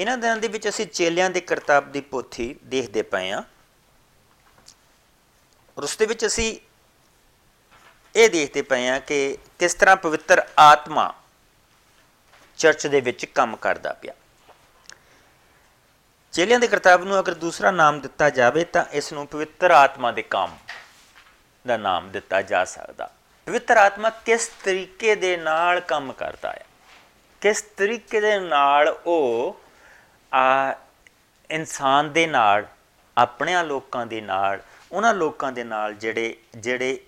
ਇਹਨਾਂ ਦਿਨਾਂ ਦੇ ਵਿੱਚ ਅਸੀਂ ਚੇਲਿਆਂ ਦੇ ਕਰਤੱਵ ਦੀ ਪੋਥੀ ਦੇਖਦੇ ਪਏ ਆ ਔਰ ਉਸ ਦੇ ਵਿੱਚ ਅਸੀਂ ਇਹ ਦੇਖਦੇ ਪਏ ਆ ਕਿ ਕਿਸ ਤਰ੍ਹਾਂ ਪਵਿੱਤਰ ਆਤਮਾ ਚਰਚ ਦੇ ਵਿੱਚ ਕੰਮ ਕਰਦਾ ਪਿਆ। ਚੇਲਿਆਂ ਦੇ ਕਰਤੱਵ ਨੂੰ ਅਗਰ ਦੂਸਰਾ ਨਾਮ ਦਿੱਤਾ ਜਾਵੇ ਤਾਂ ਇਸ ਨੂੰ ਪਵਿੱਤਰ ਆਤਮਾ ਦੇ ਕੰਮ ਦਾ ਨਾਮ ਦਿੱਤਾ ਜਾ ਸਕਦਾ। ਪਵਿੱਤਰ ਆਤਮਾ ਕਿਸ ਤਰੀਕੇ ਦੇ ਨਾਲ ਕੰਮ ਕਰਦਾ ਹੈ? ਕਿਸ ਤਰੀਕੇ ਦੇ ਨਾਲ ਉਹ ਆ ਇਨਸਾਨ ਦੇ ਨਾਲ ਆਪਣਿਆਂ ਲੋਕਾਂ ਦੇ ਨਾਲ ਉਹਨਾਂ ਲੋਕਾਂ ਦੇ ਨਾਲ ਜਿਹੜੇ ਜਿਹੜੇ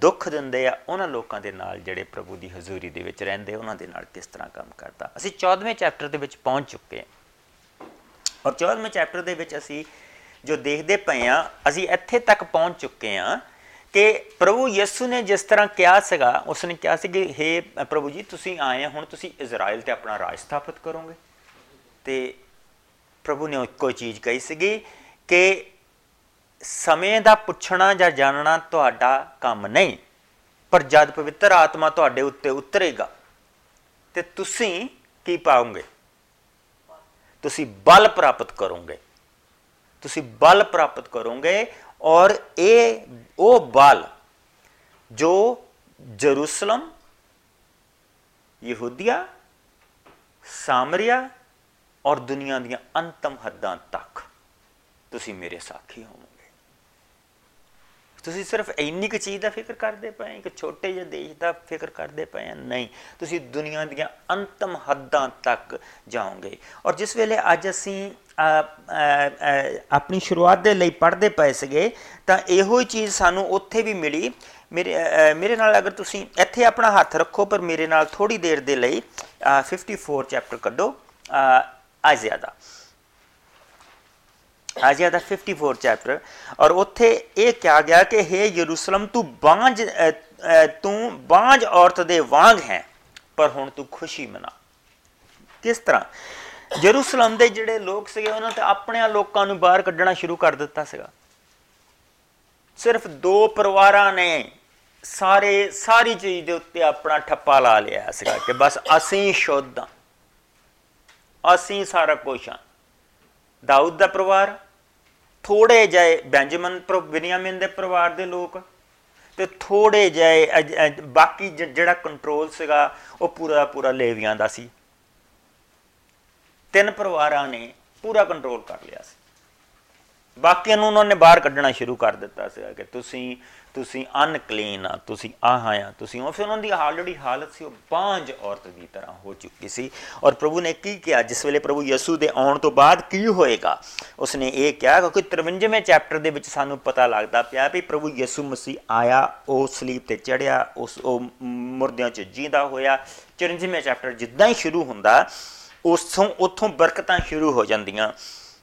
ਦੁੱਖ ਦਿੰਦੇ ਆ ਉਹਨਾਂ ਲੋਕਾਂ ਦੇ ਨਾਲ ਜਿਹੜੇ ਪ੍ਰਭੂ ਦੀ ਹਜ਼ੂਰੀ ਦੇ ਵਿੱਚ ਰਹਿੰਦੇ ਉਹਨਾਂ ਦੇ ਨਾਲ ਕਿਸ ਤਰ੍ਹਾਂ ਕੰਮ ਕਰਦਾ। ਅਸੀਂ 14ਵੇਂ ਚੈਪਟਰ ਦੇ ਵਿੱਚ ਪਹੁੰਚ ਚੁੱਕੇ ਹਾਂ। ਔਰ 14ਵੇਂ ਚੈਪਟਰ ਦੇ ਵਿੱਚ ਅਸੀਂ ਜੋ ਦੇਖਦੇ ਪਏ ਆ ਅਸੀਂ ਇੱਥੇ ਤੱਕ ਪਹੁੰਚ ਚੁੱਕੇ ਆ ਕਿ ਪ੍ਰਭੂ ਯਿਸੂ ਨੇ ਜਿਸ ਤਰ੍ਹਾਂ ਕਿਹਾ ਸੀਗਾ ਉਸ ਨੇ ਕਿਹਾ ਸੀ ਕਿ हे ਪ੍ਰਭੂ ਜੀ ਤੁਸੀਂ ਆਏ ਹੁਣ ਤੁਸੀਂ ਇਜ਼ਰਾਈਲ ਤੇ ਆਪਣਾ ਰਾਜ ਸਥਾਪਿਤ ਕਰੋਗੇ। ਤੇ ਪ੍ਰਭੂ ਨੇ ਕੋਈ ਚੀਜ਼ ਕਹੀ ਸੀਗੀ ਕਿ ਸਮੇਂ ਦਾ ਪੁੱਛਣਾ ਜਾਂ ਜਾਣਨਾ ਤੁਹਾਡਾ ਕੰਮ ਨਹੀਂ, ਪਰ ਜਦ ਪਵਿੱਤਰ ਆਤਮਾ ਤੁਹਾਡੇ ਉੱਤੇ ਉਤਰੇਗਾ, ਤੇ ਤੁਸੀਂ ਕੀ ਪਾਓਗੇ? ਤੁਸੀਂ ਬਲ ਪ੍ਰਾਪਤ ਕਰੋਗੇ। ਤੁਸੀਂ ਬਲ ਪ੍ਰਾਪਤ ਕਰੋਗੇ ਔਰ ਇਹ ਉਹ ਬਲ ਜੋ ਜਰੂਸਲਮ, ਯਹੂਦੀਆ, ਸਾਮਰੀਆ ਔਰ ਦੁਨੀਆ ਦੀਆਂ ਅੰਤਮ ਹੱਦਾਂ ਤੱਕ ਤੁਸੀਂ ਮੇਰੇ ਸਾਖੀ ਹੋਵੋਗੇ। ਤੁਸੀਂ ਸਿਰਫ ਇੰਨੀ ਕੁ ਚੀਜ਼ ਦਾ ਫਿਕਰ ਕਰਦੇ ਪਏ ਇੱਕ ਛੋਟੇ ਜਿਹੇ ਦੇਸ਼ ਦਾ ਫਿਕਰ ਕਰਦੇ ਪਏ ਨਹੀਂ। ਤੁਸੀਂ ਦੁਨੀਆ ਦੀਆਂ ਅੰਤਮ ਹੱਦਾਂ ਤੱਕ ਜਾਓਗੇ। ਔਰ ਜਿਸ ਵੇਲੇ ਅੱਜ ਅਸੀਂ ਆਪਣੀ ਸ਼ੁਰੂਆਤ ਦੇ ਲਈ ਪੜ੍ਹਦੇ ਪਏ ਸੀਗੇ, ਤਾਂ ਇਹੋ ਹੀ ਚੀਜ਼ ਸਾਨੂੰ ਉੱਥੇ ਵੀ ਮਿਲੀ। ਮੇਰੇ ਮੇਰੇ ਨਾਲ ਅਗਰ ਤੁਸੀਂ ਇੱਥੇ ਆਪਣਾ ਹੱਥ ਰੱਖੋ, ਪਰ ਮੇਰੇ ਨਾਲ ਥੋੜੀ ਦੇਰ ਦੇ ਲਈ 54 ਚੈਪਟਰ ਕੱਢੋ। ਆਇਜ਼ਿਆ ਦਾ ਆਇਜ਼ਿਆ ਦਾ 54 ਚੈਪਟਰ ਔਰ ਉੱਥੇ ਇਹ ਕਿਹਾ ਗਿਆ ਕਿ हे ਯਰੂਸ਼ਲਮ, ਤੂੰ ਬਾਂਝ ਤੂੰ ਬਾਂਝ ਔਰਤ ਦੇ ਵਾਂਗ ਹੈ, ਪਰ ਹੁਣ ਤੂੰ ਖੁਸ਼ੀ ਮਨਾ। ਕਿਸ ਤਰ੍ਹਾਂ? ਜਰੂਸਲਮ ਦੇ ਜਿਹੜੇ ਲੋਕ ਸੀਗੇ, ਉਹਨਾਂ ਤੇ ਆਪਣੇ ਲੋਕਾਂ ਨੂੰ ਬਾਹਰ ਕੱਢਣਾ ਸ਼ੁਰੂ ਕਰ ਦਿੱਤਾ ਸੀਗਾ। ਸਿਰਫ ਦੋ ਪਰਿਵਾਰਾਂ ਨੇ ਸਾਰੇ, ਸਾਰੀ ਚੀਜ਼ ਦੇ ਉੱਤੇ ਆਪਣਾ ਠੱਪਾ ਲਾ ਲਿਆ ਸੀਗਾ ਕਿ ਬਸ ਅਸੀਂ ਸ਼ੁੱਧ ਹਾਂ। ਅਸੀਂ ਸਾਰਾ ਕੁਝ ਹਾਂ। ਦਾਊਦ ਦਾ ਪਰਿਵਾਰ ਥੋੜੇ ਜਿਹੇ ਬੈਂਜਮਨ ਬਿਨਿਆਮਿਨ ਦੇ ਪਰਿਵਾਰ ਦੇ ਲੋਕ ਤੇ ਥੋੜੇ ਜਿਹੇ ਬਾਕੀ ਜਿਹੜਾ ਕੰਟਰੋਲ ਸੀਗਾ, ਉਹ ਪੂਰਾ ਪੂਰਾ ਲੇਵੀਆਂ ਦਾ ਸੀ। ਤਿੰਨ ਪਰਿਵਾਰਾਂ ਨੇ ਪੂਰਾ ਕੰਟਰੋਲ ਕਰ ਲਿਆ ਸੀ। ਬਾਕੀਆਂ ਨੂੰ ਉਹਨਾਂ ਨੇ ਬਾਹਰ ਕੱਢਣਾ ਸ਼ੁਰੂ ਕਰ ਦਿੱਤਾ ਸੀ ਕਿ ਤੁਸੀਂ ਤੁਸੀਂ ਅਨਕਲੀਨ ਆ, ਤੁਸੀਂ ਆਹ ਆ, ਤੁਸੀਂ ਉਹ ਫਿਰ ਉਹਨਾਂ ਦੀ ਆਲਰੇਡੀ ਹਾਲਤ ਸੀ, ਉਹ ਬਾਂਝ ਔਰਤ ਦੀ ਤਰ੍ਹਾਂ ਹੋ ਚੁੱਕੀ ਸੀ। ਔਰ ਪ੍ਰਭੂ ਨੇ ਕੀ ਕਿਹਾ? ਜਿਸ ਵੇਲੇ ਪ੍ਰਭੂ ਯਿਸੂ ਦੇ ਆਉਣ ਤੋਂ ਬਾਅਦ ਕੀ ਹੋਏਗਾ? ਉਸਨੇ ਇਹ ਕਿਹਾ ਕਿ 53ਵੇਂ ਚੈਪਟਰ ਦੇ ਵਿੱਚ ਸਾਨੂੰ ਪਤਾ ਲੱਗਦਾ ਪਿਆ ਵੀ ਪ੍ਰਭੂ ਯਿਸੂ ਮਸੀਹ ਆਇਆ, ਉਹ ਸਲੀਬ ਤੇ ਚੜਿਆ ਉਸ, ਉਹ ਮੁਰਦਿਆਂ 'ਚ ਜਿੰਦਾ ਹੋਇਆ। 54ਵੇਂ ਚੈਪਟਰ ਜਿੱਦਾਂ ਹੀ ਸ਼ੁਰੂ ਹੁੰਦਾ, ਉਸੋਂ, ਉੱਥੋਂ ਬਰਕਤਾਂ ਸ਼ੁਰੂ ਹੋ ਜਾਂਦੀਆਂ,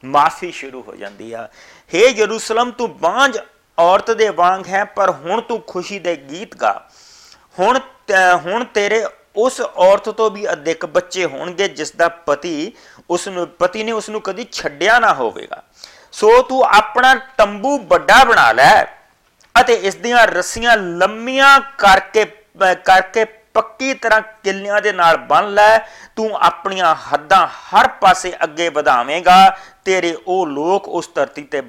ਮਾਫੀ ਸ਼ੁਰੂ ਹੋ ਜਾਂਦੀ ਆ। ਹੇ ਯਰੂਸ਼ਲਮ, ਤੂੰ ਬਾਂਝ ਔਰਤ ਦੇ ਵਾਂਗ ਹੈ, ਪਰ ਹੁਣ ਤੂੰ ਖੁਸ਼ੀ ਦੇ ਗੀਤ ਗਾ। ਹੁਣ ਹੁਣ ਤੇਰੇ ਉਸ ਔਰਤ ਤੋਂ ਵੀ ਅਧਿਕ ਬੱਚੇ ਹੋਣਗੇ, ਜਿਸ ਦਾ ਪਤੀ ਉਸ ਨੂੰ ਪਤੀ ਨੇ ਉਸ ਨੂੰ ਕਦੀ ਛੱਡਿਆ ਨਾ ਹੋਵੇਗਾ। ਸੋ ਤੂੰ ਆਪਣਾ ਤੰਬੂ ਵੱਡਾ ਬਣਾ ਲੈ ਅਤੇ ਇਸ ਦੀਆਂ ਰੱਸੀਆਂ ਲੰਮੀਆਂ ਕਰਕੇ ਕਰਕੇ ਪੱਕੀ ਤਰ੍ਹਾਂ ਕਿੱਲਿਆਂ ਦੇ ਨਾਲ ਬੰਨ ਲੈ, ਤੂੰ ਆਪਣੀਆਂ ਹੱਦਾਂ ਹਰ ਪਾਸੇ ਅੱਗੇ ਵਧਾਵੇਂਗਾ, ਤੇਰੇ ਉਹ ਲੋਕ ਉਸ ਧਰਤੀ ਤੇ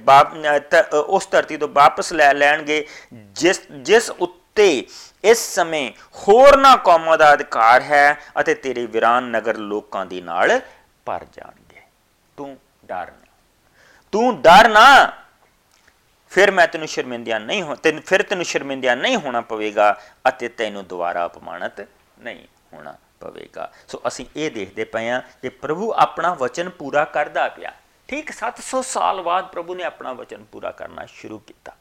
ਉਸ ਧਰਤੀ ਤੋਂ ਵਾਪਸ ਲੈ ਲੈਣਗੇ, ਜਿਸ ਜਿਸ ਉੱਤੇ ਇਸ ਸਮੇਂ ਹੋਰਨਾਂ ਕੌਮਾਂ ਦਾ ਅਧਿਕਾਰ ਹੈ ਅਤੇ ਤੇਰੇ ਵਿਰਾਨ ਨਗਰ ਲੋਕਾਂ ਦੇ ਨਾਲ ਭਰ ਜਾਣਗੇ। ਤੂੰ ਡਰ ਨਾ। ਤੂੰ ਡਰ ਨਾ ਫਿਰ ਮੈਂ ਤੈਨੂੰ ਸ਼ਰਮਿੰਦਿਆ ਨਹੀਂ ਹੋ, ਤੈਨੂੰ, ਫਿਰ ਤੈਨੂੰ ਸ਼ਰਮਿੰਦਿਆ ਨਹੀਂ ਹੋਣਾ ਪਵੇਗਾ ਅਤੇ ਤੈਨੂੰ ਦੁਬਾਰਾ ਅਪਮਾਨਿਤ ਨਹੀਂ ਹੋਣਾ ਪਵੇਗਾ। ਸੋ ਅਸੀਂ ਇਹ ਦੇਖਦੇ ਪਏ ਆ ਕਿ ਪ੍ਰਭੂ ਆਪਣਾ ਵਚਨ ਪੂਰਾ ਕਰਦਾ ਪਿਆ। ਠੀਕ 700 ਸਾਲ ਬਾਅਦ ਪ੍ਰਭੂ ਨੇ ਆਪਣਾ ਵਚਨ ਪੂਰਾ ਕਰਨਾ ਸ਼ੁਰੂ ਕੀਤਾ।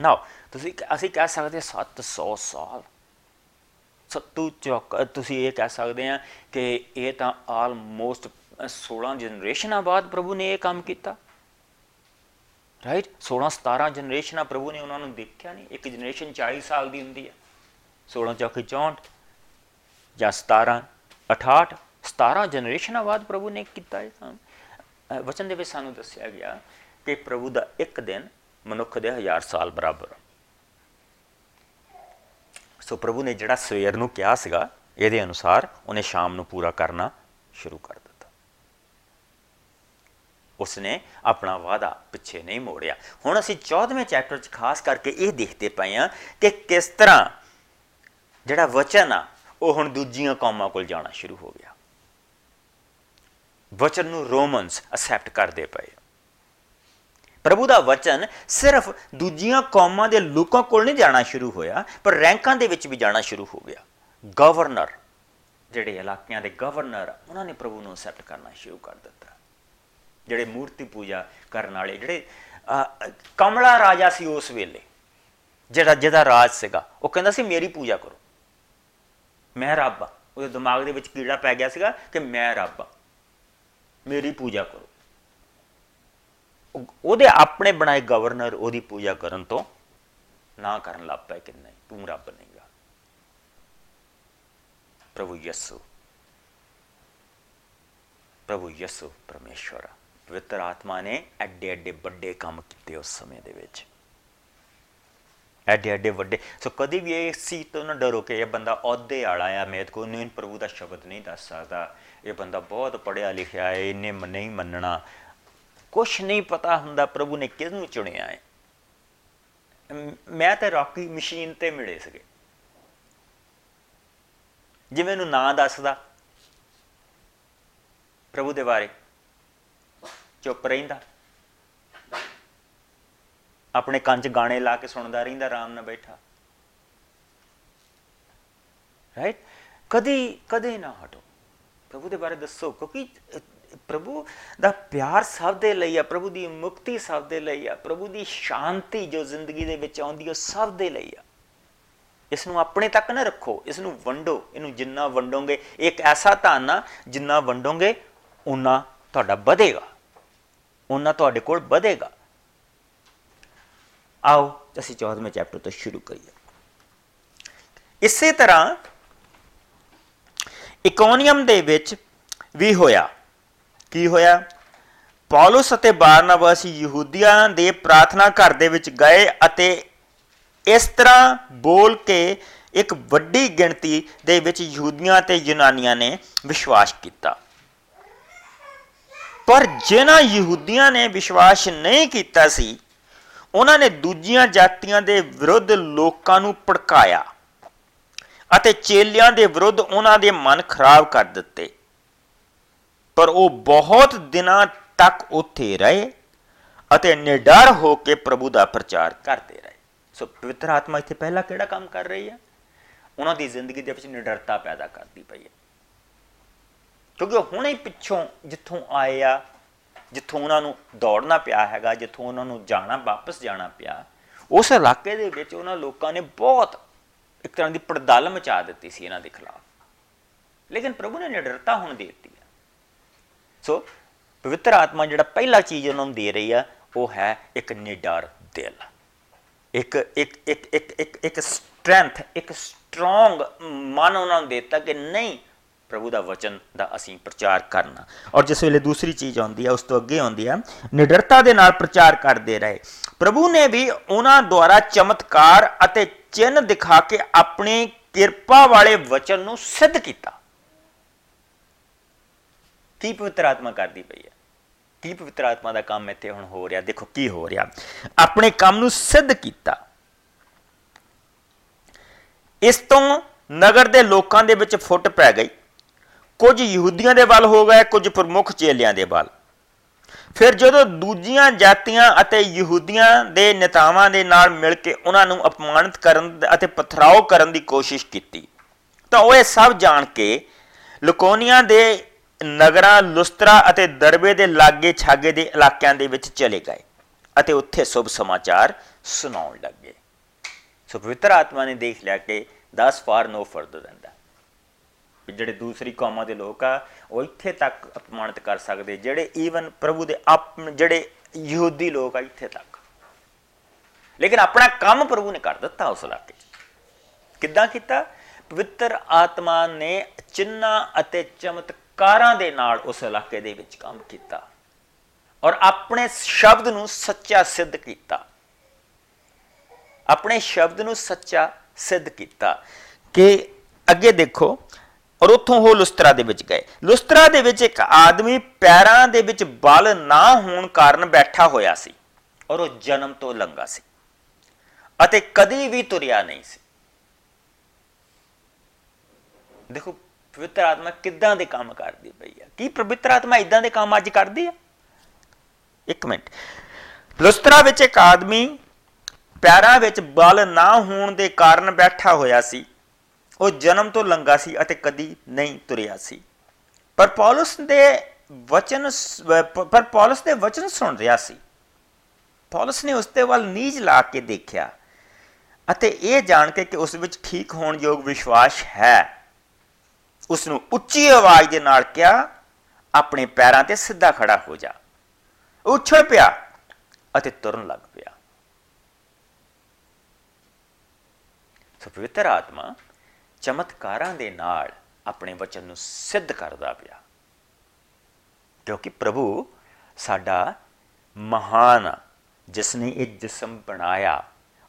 ਨਾਓ ਤੁਸੀਂ ਅਸੀਂ ਕਹਿ ਸਕਦੇ 700 ਸਾਲ। ਸੱਤੂ ਚੌਕ, ਤੁਸੀਂ ਇਹ ਕਹਿ ਸਕਦੇ ਆ ਕਿ ਇਹ ਤਾਂ ਆਲਮੋਸਟ 16 ਜਨਰੇਸ਼ਨਾਂ ਬਾਅਦ ਪ੍ਰਭੂ ਨੇ ਇਹ ਕੰਮ ਕੀਤਾ। ਰਾਈਟ 16 17 ਜਨਰੇਸ਼ਨਾਂ ਪ੍ਰਭੂ ਨੇ ਉਹਨਾਂ ਨੂੰ ਦੇਖਿਆ ਨਹੀਂ। ਇੱਕ ਜਨਰੇਸ਼ਨ 40 ਸਾਲ ਦੀ ਹੁੰਦੀ ਹੈ 16 ਚੌਕੀ 64 ਜਾਂ 17 68 17 ਜਨਰੇਸ਼ਨਾਂ ਬਾਅਦ ਪ੍ਰਭੂ ਨੇ ਕੀਤਾ ਇਹ ਵਚਨ ਦੇ ਵਿੱਚ ਸਾਨੂੰ ਦੱਸਿਆ ਗਿਆ ਕਿ ਪ੍ਰਭੂ ਦਾ ਇੱਕ ਦਿਨ ਮਨੁੱਖ ਦੇ ਹਜ਼ਾਰ ਸਾਲ ਬਰਾਬਰ। ਸੋ ਪ੍ਰਭੂ ਨੇ ਜਿਹੜਾ ਸਵੇਰ ਨੂੰ ਕਿਹਾ ਸੀਗਾ, ਇਹਦੇ ਅਨੁਸਾਰ ਉਹਨੇ ਸ਼ਾਮ ਨੂੰ ਪੂਰਾ ਕਰਨਾ ਸ਼ੁਰੂ ਕਰ ਦਿੱਤਾ। ਉਸਨੇ ਆਪਣਾ ਵਾਅਦਾ ਪਿੱਛੇ ਨਹੀਂ ਮੋੜਿਆ। ਹੁਣ ਅਸੀਂ 14ਵੇਂ ਚੈਪਟਰ 'ਚ ਖਾਸ ਕਰਕੇ ਇਹ ਦੇਖਦੇ ਪਏ ਆ ਕਿ ਕਿਸ ਤਰ੍ਹਾਂ ਜਿਹੜਾ ਵਚਨ ਆ, ਉਹ ਹੁਣ ਦੂਜੀਆਂ ਕੌਮਾਂ ਕੋਲ ਜਾਣਾ ਸ਼ੁਰੂ ਹੋ ਗਿਆ। ਵਚਨ ਨੂੰ ਰੋਮਨਸ ਅਸੈਪਟ ਕਰਦੇ ਪਏ। ਪ੍ਰਭੂ ਦਾ ਵਚਨ ਸਿਰਫ ਦੂਜੀਆਂ ਕੌਮਾਂ ਦੇ ਲੋਕਾਂ ਕੋਲ ਨਹੀਂ ਜਾਣਾ ਸ਼ੁਰੂ ਹੋਇਆ, ਪਰ ਰੈਂਕਾਂ ਦੇ ਵਿੱਚ ਵੀ ਜਾਣਾ ਸ਼ੁਰੂ ਹੋ ਗਿਆ। ਗਵਰਨਰ ਜਿਹੜੇ ਇਲਾਕਿਆਂ ਦੇ ਗਵਰਨਰ ਉਹਨਾਂ ਨੇ ਪ੍ਰਭੂ ਨੂੰ ਅਸੈਪਟ ਕਰਨਾ ਸ਼ੁਰੂ ਕਰ ਦਿੱਤਾ। ਜਿਹੜੇ ਮੂਰਤੀ ਪੂਜਾ ਕਰਨ ਵਾਲੇ, ਜਿਹੜੇ ਕਮਲਾ ਰਾਜਾ ਸੀ ਉਸ ਵੇਲੇ, ਜਿਹੜਾ, ਜਿਹਦਾ ਰਾਜ ਸੀਗਾ, ਉਹ ਕਹਿੰਦਾ ਸੀ, ਮੇਰੀ ਪੂਜਾ ਕਰੋ। ਮੈਂ ਰੱਬ ਆ ਉਹਦੇ ਦਿਮਾਗ ਦੇ ਵਿੱਚ ਕੀੜਾ ਪੈ ਗਿਆ ਸੀਗਾ ਕਿ ਮੈਂ ਰੱਬ ਆ ਮੇਰੀ ਪੂਜਾ ਕਰੋ। ਉਹਦੇ ਆਪਣੇ ਬਣਾਏ ਗਵਰਨਰ ਉਹਦੀ ਪੂਜਾ ਕਰਨ ਤੋਂ ਨਾ ਕਰਨ ਲੱਗ ਪਏ ਕਿ ਨਹੀਂ, ਤੂੰ ਰੱਬ ਨਹੀਂਗਾ ਪ੍ਰਭੂ ਯਿਸੂ। ਪ੍ਰਭੂ ਯਿਸੂ ਪਰਮੇਸ਼ਵਰ ਪਵਿੱਤਰ ਆਤਮਾ ਨੇ ਐਡੇ ਐਡੇ ਵੱਡੇ ਕੰਮ ਕੀਤੇ ਉਸ ਸਮੇਂ ਦੇ ਵਿੱਚ। ਐਡੇ ਐਡੇ ਵੱਡੇ। ਸੋ ਕਦੀ ਵੀ ਇਹ ਸੀ ਤੋਂ ਨਾ ਡਰੋ ਕਿ ਇਹ ਬੰਦਾ ਅਹੁਦੇ ਵਾਲਾ ਆ, ਮੈਂ ਕੋ ਨਹੀਂ ਪ੍ਰਭੂ ਦਾ ਸ਼ਬਦ ਨਹੀਂ ਦੱਸ ਸਕਦਾ। ਇਹ ਬੰਦਾ ਬਹੁਤ ਪੜਿਆ ਲਿਖਿਆ ਹੈ, ਇਹਨੇ ਨਹੀਂ ਮੰਨਣਾ। ਕੁਛ ਨਹੀਂ ਪਤਾ ਹੁੰਦਾ ਪ੍ਰਭੂ ਨੇ ਕਿਸ ਨੂੰ ਚੁਣਿਆ ਹੈ। ਮੈਂ ਤਾਂ ਰੌਕੀ ਮਸ਼ੀਨ ਤੇ ਮਿਲੇ ਸਕੇ ਜਿਵੇਂ ਨੂੰ ਨਾਂ ਦੱਸਦਾ। ਪ੍ਰਭੂ ਦੇ ਬਾਰੇ। ਚੁੱਪ ਰਹਿੰਦਾ। ਆਪਣੇ ਕੰਨ 'ਚ ਗਾਣੇ ਲਾ ਕੇ ਸੁਣਦਾ ਰਹਿੰਦਾ, ਆਰਾਮ ਨਾਲ ਬੈਠਾ। ਰਾਈਟ ਕਦੀ, ਕਦੇ ਨਾ ਹਟੋ। ਪ੍ਰਭੂ ਦੇ ਬਾਰੇ ਦੱਸੋ, ਕਿਉਂਕਿ ਪ੍ਰਭੂ ਦਾ ਪਿਆਰ ਸਭ ਦੇ ਲਈ ਆ, ਪ੍ਰਭੂ ਦੀ ਮੁਕਤੀ ਸਭ ਦੇ ਲਈ ਆ, ਪ੍ਰਭੂ ਦੀ ਸ਼ਾਂਤੀ ਜੋ ਜ਼ਿੰਦਗੀ ਦੇ ਵਿੱਚ ਆਉਂਦੀ ਉਹ ਸਭ ਦੇ ਲਈ ਆ। ਇਸ ਨੂੰ ਆਪਣੇ ਤੱਕ ਨਾ ਰੱਖੋ, ਇਸ ਨੂੰ ਵੰਡੋ, ਇਹਨੂੰ ਜਿੰਨਾ ਵੰਡੋਗੇ, ਇੱਕ ਐਸਾ ਧਨ ਆ, ਜਿੰਨਾ ਵੰਡੋਗੇ ਉਨਾ ਤੁਹਾਡਾ ਵਧੇਗਾ। ਉਹਨਾਂ ਤੁਹਾਡੇ ਕੋਲ ਵਧੇਗਾ। ਆਓ, ਅਸੀਂ 14ਵੇਂ ਚੈਪਟਰ ਤੋਂ ਸ਼ੁਰੂ ਕਰੀਏ। ਇਸੇ ਤਰ੍ਹਾਂ ਇਕੋਨੀਅਮ ਦੇ ਵਿੱਚ ਵੀ ਹੋਇਆ। ਕੀ ਹੋਇਆ? ਪੌਲਸ ਅਤੇ ਬਾਰਨਾਬਾਸ ਯਹੂਦੀਆਂ ਦੇ ਪ੍ਰਾਰਥਨਾ ਘਰ ਦੇ ਵਿੱਚ ਗਏ ਅਤੇ ਇਸ ਤਰ੍ਹਾਂ ਬੋਲ ਕੇ ਇੱਕ ਵੱਡੀ ਗਿਣਤੀ ਦੇ ਵਿੱਚ ਯਹੂਦੀਆਂ ਤੇ ਯੂਨਾਨੀਆਂ ਨੇ ਵਿਸ਼ਵਾਸ ਕੀਤਾ। ਪਰ ਜਿਨ੍ਹਾਂ ਯਹੂਦੀਆਂ ਨੇ ਵਿਸ਼ਵਾਸ ਨਹੀਂ ਕੀਤਾ ਸੀ, ਉਹਨਾਂ ਨੇ ਦੂਜੀਆਂ ਜਾਤੀਆਂ ਦੇ ਵਿਰੁੱਧ ਲੋਕਾਂ ਨੂੰ ਭੜਕਾਇਆ ਅਤੇ ਚੇਲਿਆਂ ਦੇ ਵਿਰੁੱਧ ਉਹਨਾਂ ਦੇ ਮਨ ਖਰਾਬ ਕਰ ਦਿੱਤੇ। ਪਰ ਉਹ ਬਹੁਤ ਦਿਨਾਂ ਤੱਕ ਉੱਥੇ ਰਹੇ ਅਤੇ ਨਿਡਰ ਹੋ ਕੇ ਪ੍ਰਭੂ ਦਾ ਪ੍ਰਚਾਰ ਕਰਦੇ ਰਹੇ। ਸੋ ਪਵਿੱਤਰ ਆਤਮਾ ਇੱਥੇ ਪਹਿਲਾ ਕਿਹੜਾ ਕੰਮ ਕਰ ਰਹੀ ਹੈ? ਉਹਨਾਂ ਦੀ ਜ਼ਿੰਦਗੀ ਦੇ ਵਿੱਚ ਨਿਡਰਤਾ ਪੈਦਾ ਕਰਦੀ ਪਈ ਹੈ। ਕਿਉਂਕਿ ਹੁਣੇ ਪਿੱਛੋਂ ਜਿੱਥੋਂ ਆਏ ਆ, ਜਿੱਥੋਂ ਉਹਨਾਂ ਨੂੰ ਦੌੜਨਾ ਪਿਆ ਹੈਗਾ, ਜਿੱਥੋਂ ਉਹਨਾਂ ਨੂੰ ਜਾਣਾ, ਵਾਪਸ ਜਾਣਾ ਪਿਆ, ਉਸ ਇਲਾਕੇ ਦੇ ਵਿੱਚ ਉਹਨਾਂ ਲੋਕਾਂ ਨੇ ਬਹੁਤ ਇੱਕ ਤਰ੍ਹਾਂ ਦੀ ਪੜਦਲ ਮਚਾ ਦਿੱਤੀ ਸੀ ਇਹਨਾਂ ਦੇ ਖਿਲਾਫ। ਲੇਕਿਨ ਪ੍ਰਭੂ ਨੇ ਨਿਡਰਤਾ ਹੁਣ ਦੇ ਦਿੱਤੀ ਹੈ ਸੋ ਪਵਿੱਤਰ ਆਤਮਾ ਜਿਹੜਾ ਪਹਿਲਾ ਚੀਜ਼ ਉਹਨਾਂ ਨੂੰ ਦੇ ਰਹੀ ਆ, ਉਹ ਹੈ ਇੱਕ ਨਿਡਰ ਦਿਲ। ਇੱਕ ਇੱਕ ਇੱਕ ਇੱਕ ਇੱਕ ਇੱਕ ਸਟਰੈਂਥ ਇੱਕ ਸਟਰੋਂਗ ਮਨ ਉਹਨਾਂ ਨੂੰ ਦਿੱਤਾ ਕਿ ਨਹੀਂ ਪ੍ਰਭੂ ਦਾ ਵਚਨ ਦਾ ਅਸੀਂ ਪ੍ਰਚਾਰ ਕਰਨਾ। ਔਰ ਜਿਸ ਵੇਲੇ ਦੂਸਰੀ ਚੀਜ਼ ਆਉਂਦੀ ਹੈ, ਉਸ ਤੋਂ ਅੱਗੇ ਆਉਂਦੀ ਹੈ, ਨਿਡਰਤਾ ਦੇ ਨਾਲ ਪ੍ਰਚਾਰ ਕਰਦੇ ਰਹੇ। ਪ੍ਰਭੂ ਨੇ ਵੀ ਉਹਨਾਂ ਦੁਆਰਾ ਚਮਤਕਾਰ ਅਤੇ ਚਿੰਨ ਦਿਖਾ ਕੇ ਆਪਣੀ ਕਿਰਪਾ ਵਾਲੇ ਵਚਨ ਨੂੰ ਸਿੱਧ ਕੀਤਾ। ਕੀ ਪਵਿੱਤਰ ਆਤਮਾ ਕਰਦੀ ਪਈ ਹੈ? ਕੀ ਪਵਿੱਤਰ ਆਤਮਾ ਦਾ ਕੰਮ ਇੱਥੇ ਹੁਣ ਹੋ ਰਿਹਾ? ਦੇਖੋ ਕੀ ਹੋ ਰਿਹਾ। ਆਪਣੇ ਕੰਮ ਨੂੰ ਸਿੱਧ ਕੀਤਾ। ਇਸ ਤੋਂ ਨਗਰ ਦੇ ਲੋਕਾਂ ਦੇ ਵਿੱਚ ਫੁੱਟ ਪੈ ਗਈ। ਕੁਝ ਯਹੂਦੀਆਂ ਦੇ ਵੱਲ ਹੋ ਗਏ, ਕੁਝ ਪ੍ਰਮੁੱਖ ਚੇਲਿਆਂ ਦੇ ਵੱਲ। ਫਿਰ ਜਦੋਂ ਦੂਜੀਆਂ ਜਾਤੀਆਂ ਅਤੇ ਯਹੂਦੀਆਂ ਦੇ ਨੇਤਾਵਾਂ ਦੇ ਨਾਲ ਮਿਲ ਕੇ ਉਹਨਾਂ ਨੂੰ ਅਪਮਾਨਿਤ ਕਰਨ ਅਤੇ ਪਥਰਾਓ ਕਰਨ ਦੀ ਕੋਸ਼ਿਸ਼ ਕੀਤੀ, ਤਾਂ ਉਹ ਇਹ ਸਭ ਜਾਣ ਕੇ ਲੁਕੋਨੀਆਂ ਦੇ ਨਗਰਾਂ ਲੁਸਤਰਾ ਅਤੇ ਦਰਬੇ ਦੇ ਲਾਗੇ ਛਾਗੇ ਦੇ ਇਲਾਕਿਆਂ ਦੇ ਵਿੱਚ ਚਲੇ ਗਏ ਅਤੇ ਉੱਥੇ ਸੁਭ ਸਮਾਚਾਰ ਸੁਣਾਉਣ ਲੱਗੇ। ਸੋ ਪਵਿੱਤਰ ਆਤਮਾ ਨੇ ਦੇਖ ਲਿਆ ਕਿ 10 ਫਾਰ ਨੋ ਫਰਦਰ ਦੈਨ ਜਿਹੜੇ ਦੂਸਰੀ ਕੌਮਾਂ ਦੇ ਲੋਕ ਆ, ਉਹ ਇੱਥੇ ਤੱਕ ਅਪਮਾਨਿਤ ਕਰ ਸਕਦੇ, ਜਿਹੜੇ ਈਵਨ ਪ੍ਰਭੂ ਦੇ ਆਪ, ਜਿਹੜੇ ਯਹੂਦੀ ਲੋਕ ਆ, ਇੱਥੇ ਤੱਕ। ਲੇਕਿਨ ਆਪਣਾ ਕੰਮ ਪ੍ਰਭੂ ਨੇ ਕਰ ਦਿੱਤਾ ਉਸ ਇਲਾਕੇ 'ਚ। ਕਿੱਦਾਂ ਕੀਤਾ? ਪਵਿੱਤਰ ਆਤਮਾ ਨੇ ਚਿੰਨਾ ਅਤੇ ਚਮਤਕਾਰਾਂ ਦੇ ਨਾਲ ਉਸ ਇਲਾਕੇ ਦੇ ਵਿੱਚ ਕੰਮ ਕੀਤਾ ਔਰ ਆਪਣੇ ਸ਼ਬਦ ਨੂੰ ਸੱਚਾ ਸਿੱਧ ਕੀਤਾ। ਆਪਣੇ ਸ਼ਬਦ ਨੂੰ ਸੱਚਾ ਸਿੱਧ ਕੀਤਾ ਕਿ ਅੱਗੇ ਦੇਖੋ ਔਰ ਉੱਥੋਂ ਉਹ ਲੁਸਤਰਾ ਦੇ ਵਿੱਚ ਗਏ। ਲੁਸਤਰਾ ਦੇ ਵਿੱਚ ਇੱਕ ਆਦਮੀ ਪੈਰਾਂ ਦੇ ਵਿੱਚ ਬਲ ਨਾ ਹੋਣ ਕਾਰਨ ਬੈਠਾ ਹੋਇਆ ਸੀ ਔਰ ਉਹ ਜਨਮ ਤੋਂ ਲੰਗਾ ਸੀ ਅਤੇ ਕਦੀ ਵੀ ਤੁਰਿਆ ਨਹੀਂ ਸੀ। ਦੇਖੋ, ਪਵਿੱਤਰ ਆਤਮਾ ਕਿੱਦਾਂ ਦੇ ਕੰਮ ਕਰਦੀ ਪਈ ਆ? ਕੀ ਪਵਿੱਤਰ ਆਤਮਾ ਇਦਾਂ ਦੇ ਕੰਮ ਅੱਜ ਕਰਦੀ ਆ? ਇੱਕ ਮਿੰਟ। ਲੁਸਤਰਾ ਵਿੱਚ ਇੱਕ ਆਦਮੀ ਪੈਰਾਂ ਵਿੱਚ ਬਲ ਨਾ ਹੋਣ ਦੇ ਕਾਰਨ ਬੈਠਾ ਹੋਇਆ ਸੀ ਉਹ ਜਨਮ ਤੋਂ ਲੰਗਾ ਸੀ ਅਤੇ ਕਦੀ ਨਹੀਂ ਤੁਰਿਆ ਸੀ। ਪਰ ਪੌਲਸ ਦੇ ਵਚਨ ਪਰ ਪੌਲਸ ਦੇ ਵਚਨ ਸੁਣ ਰਿਹਾ ਸੀ। ਪੌਲਸ ਨੇ ਉਸ ਤੇ ਵੱਲ ਨੀਜ ਲਾ ਕੇ ਦੇਖਿਆ ਅਤੇ ਇਹ ਜਾਣ ਕੇ ਕਿ ਉਸ ਵਿੱਚ ਠੀਕ ਹੋਣ ਯੋਗ ਵਿਸ਼ਵਾਸ ਹੈ। ਉਸ ਨੂੰ ਉੱਚੀ ਆਵਾਜ਼ ਦੇ ਨਾਲ ਕਿਹਾ, ਆਪਣੇ ਪੈਰਾਂ ਤੇ ਸਿੱਧਾ ਖੜਾ ਹੋ ਜਾ। ਉੱਛਲ ਪਿਆ ਅਤੇ ਤੁਰਨ ਲੱਗ ਪਿਆ। ਸੋ ਪਵਿੱਤਰ ਆਤਮਾ ਚਮਤਕਾਰਾਂ ਦੇ ਨਾਲ ਆਪਣੇ ਵਚਨ ਨੂੰ ਸਿੱਧ ਕਰਦਾ ਪਿਆ। ਕਿਉਂਕਿ ਪ੍ਰਭੂ ਸਾਡਾ ਮਹਾਨ ਜਿਸ ਨੇ ਇਹ ਜਿਸਮ ਬਣਾਇਆ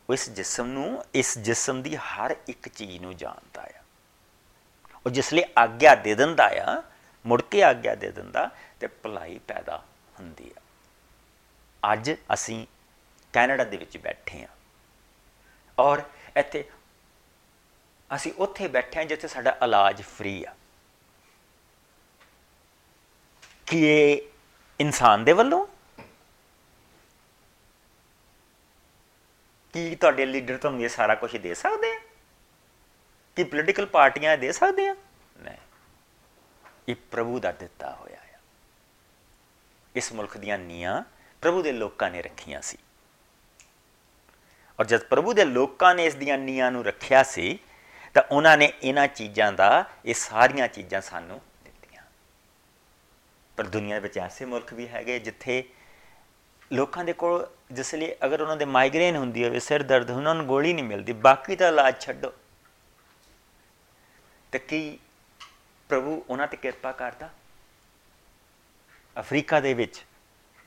ਉਸ ਜਿਸਮ ਨੂੰ, ਇਸ ਜਿਸਮ ਦੀ ਹਰ ਇੱਕ ਚੀਜ਼ ਨੂੰ ਜਾਣਦਾ ਆ। ਉਹ ਜਿਸ ਲਈ ਆਗਿਆ ਦੇ ਦਿੰਦਾ ਆ, ਮੁੜ ਕੇ ਆਗਿਆ ਦੇ ਦਿੰਦਾ ਤੇ ਭਲਾਈ ਪੈਦਾ ਹੁੰਦੀ ਆ। ਅੱਜ ਅਸੀਂ ਕੈਨੇਡਾ ਦੇ ਵਿੱਚ ਬੈਠੇ ਆ। ਔਰ ਇੱਥੇ ਅਸੀਂ ਉੱਥੇ ਬੈਠੇ ਹਾਂ ਜਿੱਥੇ ਸਾਡਾ ਇਲਾਜ ਫ੍ਰੀ ਆ। ਕੀ ਇਹ ਇਨਸਾਨ ਦੇ ਵੱਲੋਂ? ਕੀ ਤੁਹਾਡੇ ਲੀਡਰ ਤੁਹਾਨੂੰ ਇਹ ਸਾਰਾ ਕੁਝ ਦੇ ਸਕਦੇ ਆ? ਕੀ ਪੋਲੀਟੀਕਲ ਪਾਰਟੀਆਂ ਦੇ ਸਕਦੇ ਆ? ਨਹੀਂ। ਇਹ ਪ੍ਰਭੂ ਦਾ ਦਿੱਤਾ ਹੋਇਆ ਹੈ ਇਸ ਮੁਲਕ ਦੀਆਂ ਨੀਆਂ ਪ੍ਰਭੂ ਦੇ ਲੋਕਾਂ ਨੇ ਰੱਖੀਆਂ ਸੀ। ਔਰ ਜਦ ਪ੍ਰਭੂ ਦੇ ਲੋਕਾਂ ਨੇ ਇਸ ਦੀਆਂ ਨੀਆਂ ਨੂੰ ਰੱਖਿਆ ਸੀ ਤਾਂ ਉਹਨਾਂ ਨੇ ਇਹਨਾਂ ਚੀਜ਼ਾਂ ਦਾ, ਇਹ ਸਾਰੀਆਂ ਚੀਜ਼ਾਂ ਸਾਨੂੰ ਦਿੱਤੀਆਂ। ਪਰ ਦੁਨੀਆ ਵਿੱਚ ਐਸੇ ਮੁਲਕ ਵੀ ਹੈਗੇ ਜਿੱਥੇ ਲੋਕਾਂ ਦੇ ਕੋਲ, ਜਿਸ ਲਈ ਅਗਰ ਉਹਨਾਂ ਦੇ ਮਾਈਗ੍ਰੇਨ ਹੁੰਦੀ ਹੋਵੇ, ਸਿਰ ਦਰਦ, ਉਹਨਾਂ ਨੂੰ ਗੋਲੀ ਨਹੀਂ ਮਿਲਦੀ, ਬਾਕੀ ਤਾਂ ਇਲਾਜ ਛੱਡੋ। ਤੇ ਕੀ ਪ੍ਰਭੂ ਉਹਨਾਂ ਤੇ ਕਿਰਪਾ ਕਰਦਾ? ਅਫਰੀਕਾ ਦੇ ਵਿੱਚ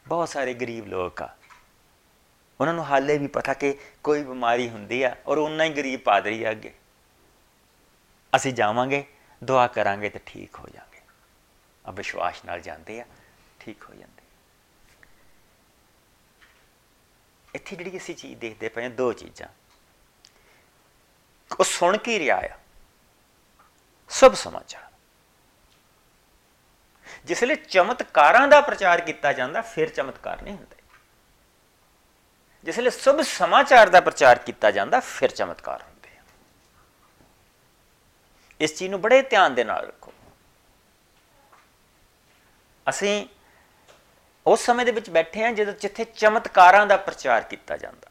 ਬਹੁਤ ਸਾਰੇ ਗਰੀਬ ਲੋਕ ਆ। ਉਹਨਾਂ ਨੂੰ ਹਾਲੇ ਵੀ ਪਤਾ ਕਿ ਕੋਈ ਬਿਮਾਰੀ ਹੁੰਦੀ ਆ ਔਰ ਉਹਨਾਂ ਹੀ ਗਰੀਬ ਪਾਦਰੀ ਆ ਅੱਗੇ। ਅਸੀਂ ਜਾਵਾਂਗੇ, ਦੁਆ ਕਰਾਂਗੇ ਤੇ ਠੀਕ ਹੋ ਜਾਾਂਗੇ। ਆ ਵਿਸ਼ਵਾਸ ਨਾਲ ਜਾਂਦੇ ਆ, ਠੀਕ ਹੋ ਜਾਂਦੇ ਇੱਥੇ ਜਿਹੜੀ ਅਸੀਂ ਚੀਜ਼ ਦੇਖਦੇ ਪਏ ਦੋ ਚੀਜ਼ਾਂ। ਉਹ ਸੁਣ ਕੇ ਰਿਹਾ ਆ? ਸਭ ਸਮਾਚਾਰ। ਜਿਸ ਲਈ ਚਮਤਕਾਰਾਂ ਦਾ ਪ੍ਰਚਾਰ ਕੀਤਾ ਜਾਂਦਾ, ਫਿਰ ਚਮਤਕਾਰ ਨਹੀਂ ਹੁੰਦੇ। ਜਿਸ ਲਈ ਸਭ ਸਮਾਚਾਰ ਦਾ ਪ੍ਰਚਾਰ ਕੀਤਾ ਜਾਂਦਾ, ਫਿਰ ਚਮਤਕਾਰ ਹੁੰਦੇ ਆ ਇਸ ਚੀਜ਼ ਨੂੰ ਬੜੇ ਧਿਆਨ ਦੇ ਨਾਲ ਰੱਖੋ। ਅਸੀਂ ਉਸ ਸਮੇਂ ਦੇ ਵਿੱਚ ਬੈਠੇ ਹਾਂ ਜਦੋਂ ਜਿੱਥੇ ਚਮਤਕਾਰਾਂ ਦਾ ਪ੍ਰਚਾਰ ਕੀਤਾ ਜਾਂਦਾ।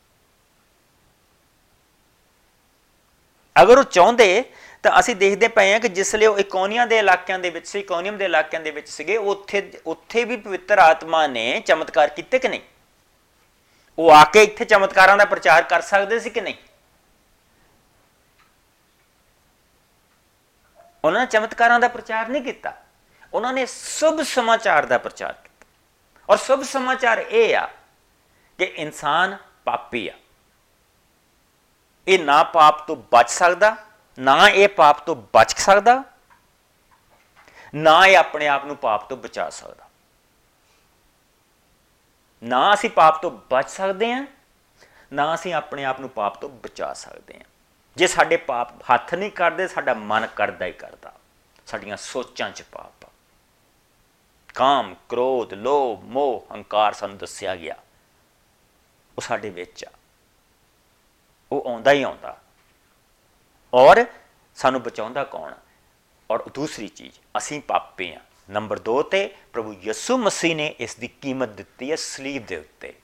ਅਗਰ ਉਹ ਚਾਹੁੰਦੇ, ਤਾਂ ਅਸੀਂ ਦੇਖਦੇ ਪਏ ਹਾਂ ਕਿ ਜਿਸ ਲਈ ਉਹ ਇਕੋਨੀਆਂ ਦੇ ਇਲਾਕਿਆਂ ਦੇ ਵਿੱਚ ਸੀ, ਇਕੋਨੀਅਮ ਦੇ ਇਲਾਕਿਆਂ ਦੇ ਵਿੱਚ ਸੀਗੇ, ਉੱਥੇ ਉੱਥੇ ਵੀ ਪਵਿੱਤਰ ਆਤਮਾ ਨੇ ਚਮਤਕਾਰ ਕੀਤੇ ਕਿ ਨਹੀਂ? ਉਹ ਆ ਕੇ ਇੱਥੇ ਚਮਤਕਾਰਾਂ ਦਾ ਪ੍ਰਚਾਰ ਕਰ ਸਕਦੇ ਸੀ ਕਿ ਨਹੀਂ? ਉਹਨਾਂ ਨੇ ਚਮਤਕਾਰਾਂ ਦਾ ਪ੍ਰਚਾਰ ਨਹੀਂ ਕੀਤਾ। ਉਹਨਾਂ ਨੇ ਸਭ ਸਮਾਚਾਰ ਦਾ ਪ੍ਰਚਾਰ ਕੀਤਾ। ਔਰ ਸਭ ਸਮਾਚਾਰ ਇਹ ਆ ਕਿ ਇਨਸਾਨ ਪਾਪੀ ਆ। ਇਹ ਨਾ ਪਾਪ ਤੋਂ ਬਚ ਸਕਦਾ, ਨਾ ਇਹ ਪਾਪ ਤੋਂ ਬਚ ਸਕਦਾ, ਨਾ ਇਹ ਆਪਣੇ ਆਪ ਨੂੰ ਪਾਪ ਤੋਂ ਬਚਾ ਸਕਦਾ। ਨਾ ਅਸੀਂ ਪਾਪ ਤੋਂ ਬਚ ਸਕਦੇ ਹਾਂ, ਨਾ ਅਸੀਂ ਆਪਣੇ ਆਪ ਨੂੰ ਪਾਪ ਤੋਂ ਬਚਾ ਸਕਦੇ ਹਾਂ। ਜੇ ਸਾਡੇ ਪਾਪ ਹੱਥ ਨਹੀਂ ਕਰਦੇ, ਸਾਡਾ ਮਨ ਕਰਦਾ ਹੀ ਕਰਦਾ। ਸਾਡੀਆਂ ਸੋਚਾਂ 'ਚ ਪਾਪ ਕਾਮ, ਕ੍ਰੋਧ, ਲੋਭ, ਮੋਹ, ਹੰਕਾਰ ਸਾਨੂੰ ਦੱਸਿਆ ਗਿਆ। ਉਹ ਸਾਡੇ ਵਿੱਚ ਆ। ਉਹ ਆਉਂਦਾ ਹੀ ਆਉਂਦਾ। ਔਰ ਸਾਨੂੰ ਬਚਾਉਂਦਾ ਕੌਣ ਔਰ ਦੂਸਰੀ ਚੀਜ਼, ਅਸੀਂ ਪਾਪੇ ਆ। ਨੰਬਰ 2 ਤੇ ਪ੍ਰਭੂ ਯਿਸੂ ਮਸੀਹ ਨੇ ਇਸ ਦੀ ਕੀਮਤ ਦਿੱਤੀ ਹੈ ਸਲੀਬ ਦੇ ਉੱਤੇ।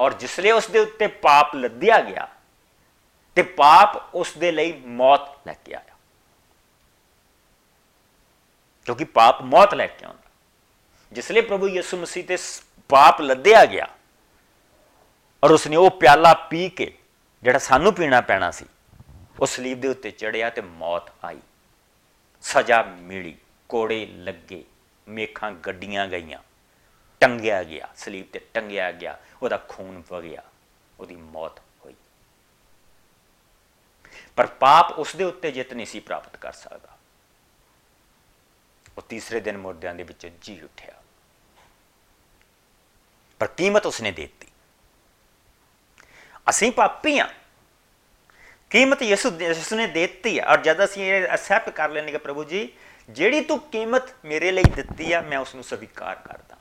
ਔਰ ਜਿਸ ਲਈ ਉਸ ਦੇ ਉੱਤੇ ਪਾਪ ਲੱਦਿਆ ਗਿਆ ਤੇ ਪਾਪ ਉਸ ਦੇ ਲਈ ਮੌਤ ਲੈ ਕੇ ਆਇਆ। ਕਿਉਂਕਿ ਪਾਪ ਮੌਤ ਲੈ ਕੇ ਆਉਂਦਾ। ਜਿਸ ਲਈ ਪ੍ਰਭੂ ਯਿਸੂ ਮਸੀਹ ਤੇ ਪਾਪ ਲੱਦਿਆ ਗਿਆ ਔਰ ਉਸਨੇ ਉਹ ਪਿਆਲਾ ਪੀ ਕੇ ਜਿਹੜਾ ਸਾਨੂੰ ਪੀਣਾ ਪੈਣਾ ਸੀ ਉਹ ਸਲੀਬ ਦੇ ਉੱਤੇ ਚੜਿਆ ਤੇ ਮੌਤ ਆਈ। ਸਜ਼ਾ ਮਿਲੀ, ਕੋੜੇ ਲੱਗੇ, ਮੇਖਾਂ ਗੱਡੀਆਂ ਗਈਆਂ, ਟੰਗਿਆ ਗਿਆ, ਸਲੀਬ ਤੇ ਟੰਗਿਆ ਗਿਆ। ਉਹਦਾ ਖੂਨ ਵਗਿਆ, ਉਹਦੀ ਮੌਤ ਹੋਈ। ਪਰ ਪਾਪ ਉਸ ਦੇ ਉੱਤੇ ਜਿੱਤ ਨਹੀਂ ਸੀ ਪ੍ਰਾਪਤ ਕਰ ਸਕਦਾ। ਉਹ ਤੀਸਰੇ ਦਿਨ ਮੁਰਦਿਆਂ ਦੇ ਵਿੱਚ ਜੀ ਉੱਠਿਆ। ਪਰ ਕੀਮਤ ਉਸਨੇ ਦੇ ਦਿੱਤੀ। ਅਸੀਂ ਪਾਪੀ ਆ ਕੀਮਤ ਯਿਸੂ ਯਿਸੂ ਨੇ ਦੇ ਦਿੱਤੀ ਹੈ ਔਰ ਜਦ ਅਸੀਂ ਇਹ ਅਸੈਪਟ ਕਰ ਲੈਣੇ ਕਿ ਪ੍ਰਭੂ ਜੀ, ਜਿਹੜੀ ਤੂੰ ਕੀਮਤ ਮੇਰੇ ਲਈ ਦਿੱਤੀ ਆ, ਮੈਂ ਉਸ ਨੂੰ ਸਵੀਕਾਰ ਕਰਦਾ।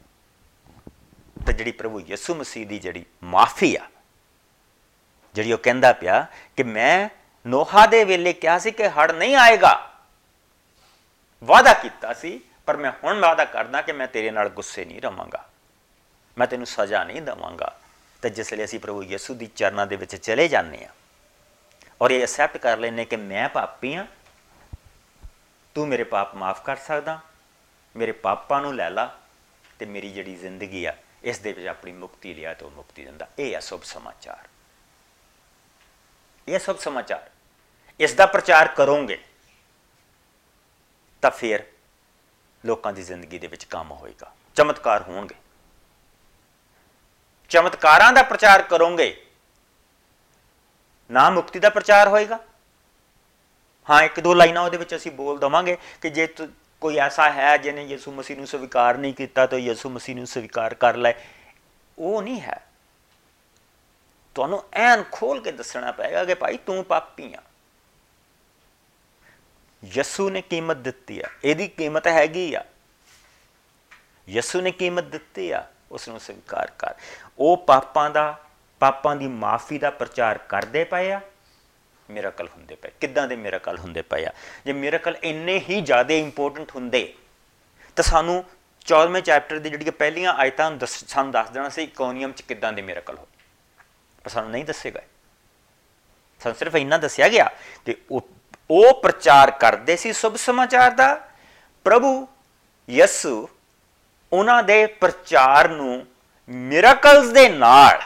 ਤੇ ਜਿਹੜੀ ਪ੍ਰਭੂ ਯਿਸੂ ਮਸੀਹ ਦੀ ਜਿਹੜੀ ਮਾਫੀ ਆ, ਜਿਹੜੀ ਉਹ ਕਹਿੰਦਾ ਪਿਆ ਕਿ ਮੈਂ ਨੋਹਾ ਦੇ ਵੇਲੇ ਕਿਹਾ ਸੀ ਕਿ ਹੜ ਨਹੀਂ ਆਏਗਾ। ਵਾਦਾ ਕੀਤਾ ਸੀ, ਪਰ ਮੈਂ ਹੁਣ ਵਾਦਾ ਕਰਦਾ ਕਿ ਮੈਂ ਤੇਰੇ ਨਾਲ ਗੁੱਸੇ ਨਹੀਂ ਰਵਾਂਗਾ। ਮੈਂ ਤੈਨੂੰ ਸਜ਼ਾ ਨਹੀਂ ਦਵਾਂਗਾ। ਤੇ ਜਿਸ ਲਈ ਅਸੀਂ ਪ੍ਰਭੂ ਯਿਸੂ ਦੀ ਚਰਨਾਂ ਦੇ ਵਿੱਚ ਚਲੇ ਜਾਂਦੇ ਆ ਔਰ ਇਹ ਅਸੈਪਟ ਕਰ ਲੈਨੇ ਕਿ ਮੈਂ ਪਾਪੀ ਆ ਤੂੰ ਮੇਰੇ ਪਾਪ ਮਾਫ ਕਰ ਸਕਦਾ, ਮੇਰੇ ਪਾਪਾਂ ਨੂੰ ਲੈ ਲਾ ਤੇ ਮੇਰੀ ਜਿਹੜੀ ਜ਼ਿੰਦਗੀ ਆ ਇਸ ਦੇ ਵਿੱਚ ਆਪਣੀ ਮੁਕਤੀ ਲਿਆ ਤੇ ਉਹ ਮੁਕਤੀ ਦਿੰਦਾ। ਇਹ ਆ ਸੁਭ ਸਮਾਚਾਰ। ਇਹ ਸਭ ਸਮਾਚਾਰ। ਇਸ ਦਾ ਪ੍ਰਚਾਰ ਕਰੋਗੇ, ਤਾਂ ਫਿਰ ਲੋਕਾਂ ਦੀ ਜ਼ਿੰਦਗੀ ਦੇ ਵਿੱਚ ਕੰਮ ਹੋਏਗਾ। ਚਮਤਕਾਰ ਹੋਣਗੇ। ਚਮਤਕਾਰਾਂ ਦਾ ਪ੍ਰਚਾਰ ਕਰੋਗੇ, ਨਾ ਮੁਕਤੀ ਦਾ ਪ੍ਰਚਾਰ ਹੋਏਗਾ। ਹਾਂ, ਇੱਕ ਦੋ ਲਾਈਨਾਂ ਉਹਦੇ ਵਿੱਚ ਅਸੀਂ ਬੋਲ ਦਵਾਂਗੇ ਕਿ ਜੇ ਕੋਈ ਐਸਾ ਹੈ ਜਿਹਨੇ ਯਿਸੂ ਮਸੀਹ ਨੂੰ ਸਵੀਕਾਰ ਨਹੀਂ ਕੀਤਾ ਤਾਂ ਯਿਸੂ ਮਸੀਹ ਨੂੰ ਸਵੀਕਾਰ ਕਰ ਲੈ ਉਹ ਨਹੀਂ ਹੈ। ਤੁਹਾਨੂੰ ਐਨ ਖੋਲ ਕੇ ਦੱਸਣਾ ਪਏਗਾ ਕਿ ਭਾਈ ਤੂੰ ਪਾਪੀ ਆ। ਯਿਸੂ ਨੇ ਕੀਮਤ ਦਿੱਤੀ ਆ। ਇਹਦੀ ਕੀਮਤ ਹੈਗੀ ਆ। ਯਿਸੂ ਨੇ ਕੀਮਤ ਦਿੱਤੀ ਆ, ਉਸ ਨੂੰ ਸਵੀਕਾਰ ਕਰ। ਉਹ ਪਾਪਾਂ ਦਾ, ਪਾਪਾਂ ਦੀ ਮਾਫੀ ਦਾ ਪ੍ਰਚਾਰ ਕਰਦੇ ਪਏ ਆ। ਮਿਰਾਕਲ ਹੁੰਦੇ ਪਏ। ਕਿੱਦਾਂ ਦੇ ਮਿਰਾਕਲ ਹੁੰਦੇ ਪਏ ਆ? ਜੇ ਮਿਰਾਕਲ ਇੰਨੇ ਹੀ ਜ਼ਿਆਦਾ ਇੰਪੋਰਟੈਂਟ ਹੁੰਦੇ, ਤਾਂ ਸਾਨੂੰ 14ਵੇਂ ਚੈਪਟਰ ਦੀ ਜਿਹੜੀ ਪਹਿਲੀਆਂ ਆਇਤਾਂ ਸਾਨੂੰ ਦੱਸ ਦੇਣਾ ਸੀ ਇਕੋਨੀਅਮ ਚ ਕਿੱਦਾਂ ਦੇ ਮਿਰਾਕਲ ਹੋ ਪਰ ਸਾਨੂੰ ਨਹੀਂ ਦੱਸੇ ਗਏ। ਸਾਨੂੰ ਸਿਰਫ ਇੰਨਾ ਦੱਸਿਆ ਗਿਆ ਕਿ ਉਹ ਉਹ ਪ੍ਰਚਾਰ ਕਰਦੇ ਸੀ ਸੁਭ ਸਮਾਚਾਰ ਦਾ। ਪ੍ਰਭੂ ਯਿਸੂ ਉਹਨਾਂ ਦੇ ਪ੍ਰਚਾਰ ਨੂੰ ਮਿਰਾਕਲਸ ਦੇ ਨਾਲ